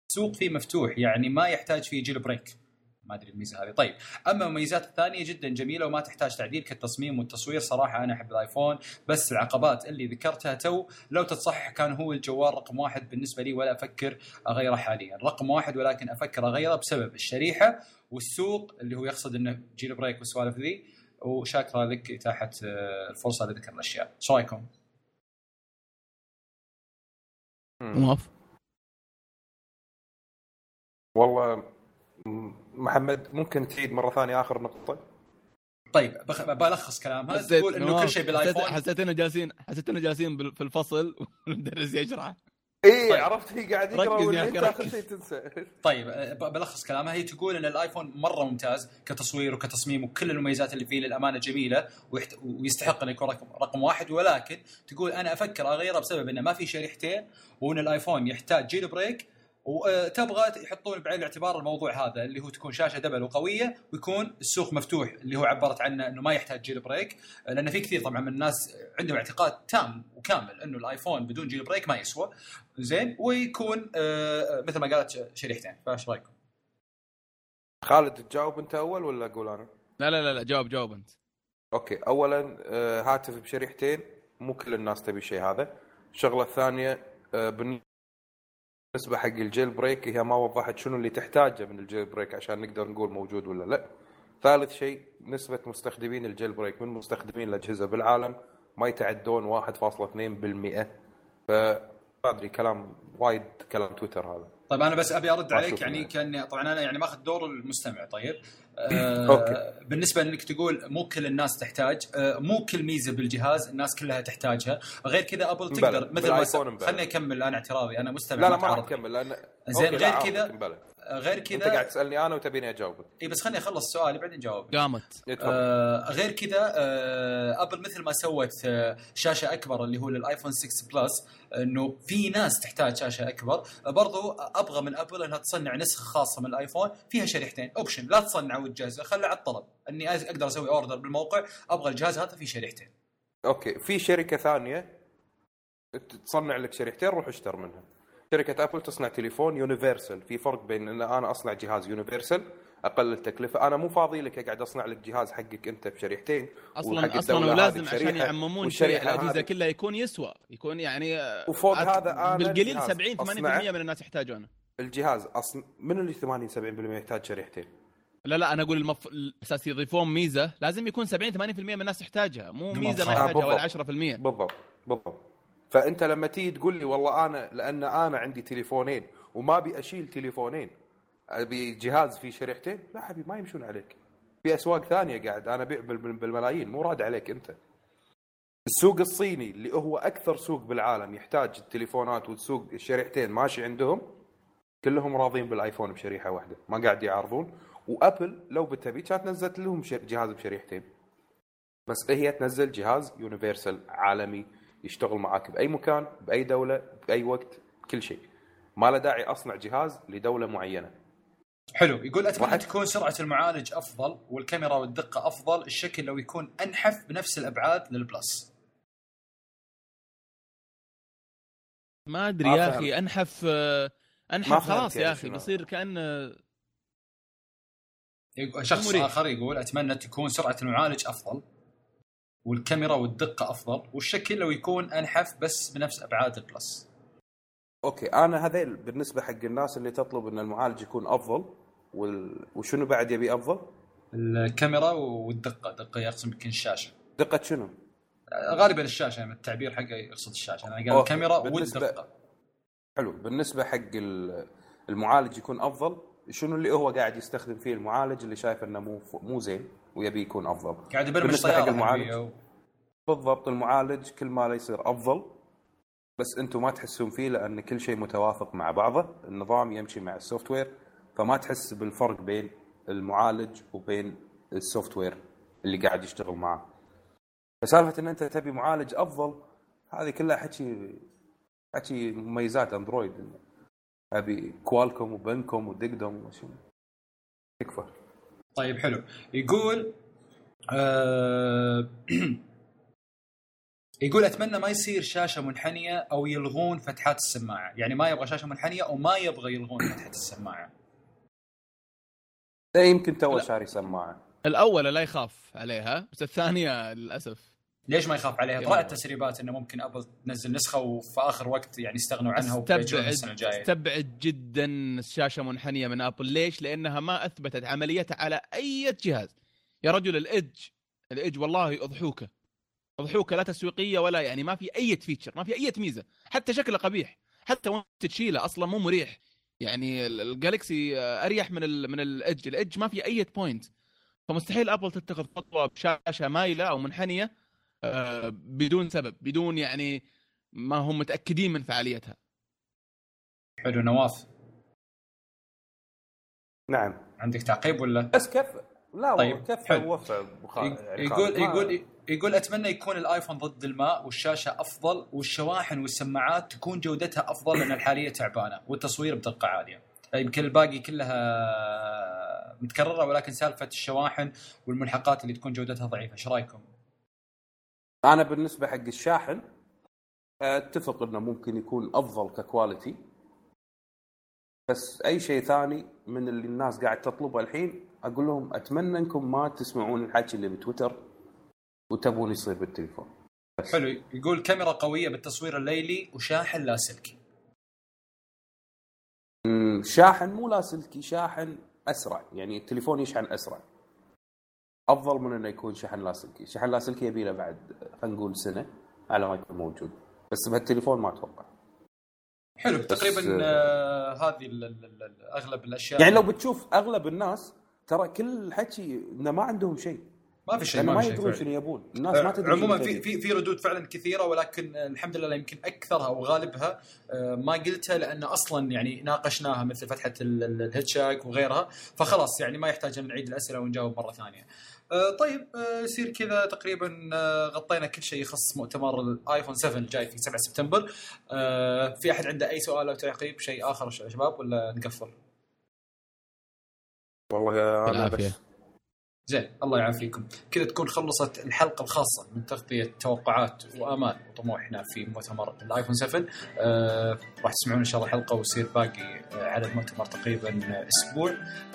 السوق فيه مفتوح. يعني ما يحتاج فيه jailbreak. ما أدري الميزة هذه. طيب أما المميزات الثانية جدا جميلة وما تحتاج تعديل كالتصميم والتصوير صراحة أنا أحب الآيفون بس العقبات اللي ذكرتها تو لو تتصحح كان هو الجوال رقم واحد بالنسبة لي ولا أفكر أغيره حاليا. رقم واحد ولكن أفكر أغيره بسبب الشريحة والسوق اللي هو يقصد إنه jailbreak والسوالف ذي وشاكرة لك إتاحة آه، الفرصة لذكر الأشياء. إيش رأيكم؟ موافق. والله محمد ممكن تعيد مرة ثانية آخر نقطة؟ طيب بخ... بلخص كلامها حسيت- تقول إنه كل شيء بالآيفون؟ حسيت, إنه جالسين حسيت إنه جالسين بال- في الفصل والمدرس يشرح اي طيب. عرفت هي قاعد يقرأ آخر. شيء تنسى. طيب ب- بلخص كلامها هي تقول إن الآيفون مرة ممتاز كتصوير وكتصميم وكل المميزات اللي فيه للأمانة جميلة ويحت... ويستحق إنه يكون رقم رقم واحد. ولكن تقول أنا أفكر أغيره بسبب إنه ما في شريحتين وإن الآيفون يحتاج jailbreak وتبغى يحطون بعين الاعتبار الموضوع هذا اللي هو تكون شاشة double وقوية ويكون السوق مفتوح اللي هو عبرت عنه إنه ما يحتاج jailbreak. لأن في كثير طبعا من الناس عندهم اعتقاد تام وكامل إنه الآيفون بدون jailbreak ما يسوى. زين ويكون آه، مثل ما قالت شريحتين. فايش رأيكم؟ خالد تجاوب أنت أول ولا أقول أنا؟ لا لا لا, لا جاوب جاوب أنت. okay اولا آه، هاتف بشريحتين. مو كل الناس تبي الشيء هذا. الشغلة الثانية آه، بالنسبة حق ال jailbreak هي ما وضحت شنو اللي تحتاجه من ال jailbreak عشان نقدر نقول موجود ولا لا. ثالث شيء نسبة مستخدمين ال jailbreak. من مستخدمين الأجهزة بالعالم ما يتعدون 1.2% ف ما أدري كلام وايد كلام تويتر هذا. طيب أنا بس أبي أرد عليك يعني يعني. كان طبعا أنا يعني ماخذ دور المستمع طيب okay. آه بالنسبة إنك تقول مو كل الناس تحتاج آه مو كل ميزة بالجهاز الناس كلها تحتاجها غير كذا أبل. تقدر مثل ما. خليني أكمل أنا اعتراضي أنا مستمع لا لا ما راح. اكمل لأن زين okay، غير كذا آه، غير أنت قاعد كذا تسألني أنا وتبيني أجاوبك. إي بس خليني أخلص سؤالي بعدين جاوب قامت. آه غير كذا آه أبل مثل ما سوت آه شاشة أكبر اللي هو للآيفون 6 بلس إنه في ناس تحتاج شاشة أكبر. آه برضو أبغى من أبل إنها تصنع نسخة خاصة من الآيفون فيها شريحتين. option لا تصنع وتجهزه خله على الطلب. إني أقدر أسوي order بالموقع أبغى الجهاز هذا فيه شريحتين. okay في شركة ثانية تصنع لك شريحتين روح اشتر منها. شركة ابل تصنع تليفون universal. في فرق بين إن أنا أصنع جهاز universal أقل التكلفة. أنا مو فاضي لك أقعد أصنع لك جهاز حقك أنت بشريحتين أصلا أصلا ولازم عشان يعممون شيء الأجهزة كلها يكون يسوى. يكون يعني آه، وفوق عاد هذا أنا بالقليل جهاز 70 80% أصنعه. من الناس يحتاجونه. الجهاز أصلا من اللي 80 70% يحتاج شريحتين؟ لا لا أنا أقول المف... الأساس يضيفون ميزة. لازم يكون 70 80% من الناس تحتاجها مو ميزة ما آه، يحتاجها ولا بالضبط. 10% بالضبط. بالضبط. فأنت لما تيجي تقول لي والله أنا لأن أنا عندي تليفونين وما أبي أشيل تليفونين أبي جهاز فيه شريحتين لا حبيبي ما يمشون عليك. في أسواق ثانية قاعد أنا أبيع بال- بال- بالملايين مو راد عليك أنت. السوق الصيني اللي هو أكثر سوق بالعالم يحتاج التليفونات والسوق الشريحتين ماشي عندهم كلهم راضين بالآيفون بشريحة واحدة ما قاعد يعارضون. وأبل لو بتبي كانت نزلت لهم جهاز بشريحتين. بس هي تنزل جهاز يونيفرسال عالمي يشتغل معاك بأي مكان بأي دولة بأي وقت كل شيء ما له داعي أصنع جهاز لدولة معينة حلو يقول أتمنى واحد. تكون سرعة المعالج أفضل والكاميرا والدقة أفضل الشكل لو يكون أنحف بنفس الأبعاد للبلس ما أدري ما يا. أخي أنحف آه، أنحف خلاص يعني يا أخي شنو. بيصير كأن يقول- شخص مريح. آخر يقول أتمنى تكون سرعة المعالج أفضل والكاميرا والدقة أفضل والشكل لو يكون أنحف بس بنفس أبعاد البلس أوكي أنا هذيل بالنسبة حق الناس اللي تطلب إن المعالج يكون أفضل وال... وشنو بعد يبي أفضل؟ الكاميرا والدقة دقة يقصد يمكن الشاشه دقة شنو؟ غالبا الشاشة يعني التعبير حقه يقصد الشاشة أنا قال. الكاميرا بالنسبة- والدقة حلو بالنسبة حق ال- المعالج يكون أفضل شنو اللي هو قاعد يستخدم فيه المعالج اللي شايف إنه مو مو زين ويبي يكون أفضل. قاعد يبرمج طيارة المعالج. حقيقة. بالضبط المعالج كل ما لا يصير أفضل بس أنتم ما تحسون فيه لأن كل شيء متوافق مع بعضه. النظام يمشي مع ال software فما تحس بالفرق بين المعالج وبين ال software اللي قاعد يشتغل معه. فسالفة إن أنت تبي معالج أفضل هذه كلها حكي حكي مميزات أندرويد. أبي كوالكوم وبنكوم ودقدوم وشو تكفى طيب حلو يقول آه يقول أتمنى ما يصير شاشة منحنية أو يلغون فتحات السماعة، يعني ما يبغى شاشة منحنية أو ما يبغى يلغون فتحة السماعة. لا يمكن تو. شاري سماعة الاولى لا يخاف عليها بس الثانية للأسف ليش ما يخاف عليها؟ طلعت تسريبات إنه ممكن أبل تنزل نسخة وفي آخر وقت يعني يستغنوا عنها وبيجون السنة الجاية. أستبعد جدا الشاشة منحنية من أبل. ليش؟ لأنها ما أثبتت عمليتها على أي جهاز. يا رجل ال edge ال edge والله أضحوكة. أضحوكة لا تسويقية ولا يعني ما في أي feature ما في أي ميزة. حتى شكله قبيح. حتى وانت تشيله أصلا مو مريح. يعني ال- الجالكسي آه، أريح من ال من ال edge. ال edge ما في أي point فمستحيل أبل تتخذ خطوة بشاشة مايلة أو منحنية بدون سبب بدون يعني ما هم متأكدين من فعاليتها حلو نواف نعم عندك تعقيب ولا؟ بس كف لا طيب، طيب كف حلو. وفى بخا... يعني يقول يقول يقول أتمنى يكون الآيفون ضد الماء والشاشة أفضل والشواحن والسماعات تكون جودتها أفضل لأن الحالية تعبانة والتصوير بدقة عالية يمكن الباقي كلها متكررة ولكن سالفة الشواحن والملحقات اللي تكون جودتها ضعيفة إيش رأيكم؟ أنا بالنسبة حق الشاحن أتفق إنه ممكن يكون أفضل ككواليتي بس أي شيء ثاني من اللي الناس قاعد تطلبه الحين أقول لهم أتمنى إنكم ما تسمعون الحكي اللي بتويتر وتبون يصير بالتليفون. بس. حلو. يقول كاميرا قوية بالتصوير الليلي وشاحن لاسلكي شاحن مو لاسلكي شاحن أسرع. يعني التليفون يشحن أسرع. أفضل من إنه يكون شحن لاسلكي. شحن لاسلكي يبي له بعد خلينا نقول سنة على ما يكون موجود. بس بهالتليفون ما أتوقع. حلو. تقريبا آه هذه أغلب الأشياء. يعني لو بتشوف أغلب الناس ترى كل الحكي إنه ما عندهم شيء. ما في شيء ما, ما يدرون شنو يبون. الناس ما تدري عموما في في في ردود فعلا كثيرة ولكن الحمد لله يمكن أكثرها وغالبها آه، ما قلتها لأن أصلا يعني ناقشناها مثل فتحة الهيتشاك وغيرها. فخلاص يعني ما يحتاج أن نعيد الأسئلة ونجاوب مرة ثانية. آه، طيب آه، يصير كذا تقريبا غطينا كل شيء يخص مؤتمر الايفون 7 الجاي في 7 سبتمبر. في أحد عنده أي سؤال أو تعقيب شيء آخر شباب ولا نقفل؟ والله أنا بس زين الله يعافيكم. كذا تكون خلصت الحلقة الخاصة من تغطية توقعات وامال وطموحنا في مؤتمر الآيفون 7 آه راح تسمعون إن شاء الله حلقة ويصير باقي على المؤتمر تقريبا أسبوع.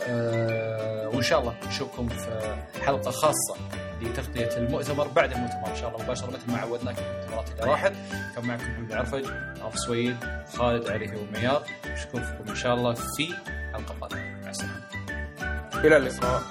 آه وإن شاء الله نشوفكم في حلقة خاصة لتغطية المؤتمر بعد المؤتمر إن شاء الله مباشرة مثل ما عودناكم في المؤتمرات اللي راحت. كان معكم محمد عرفج عرف سويد خالد علي وميار نشوفكم إن شاء الله في حلقة قادمة. مع السلامة. إلى اللقاء.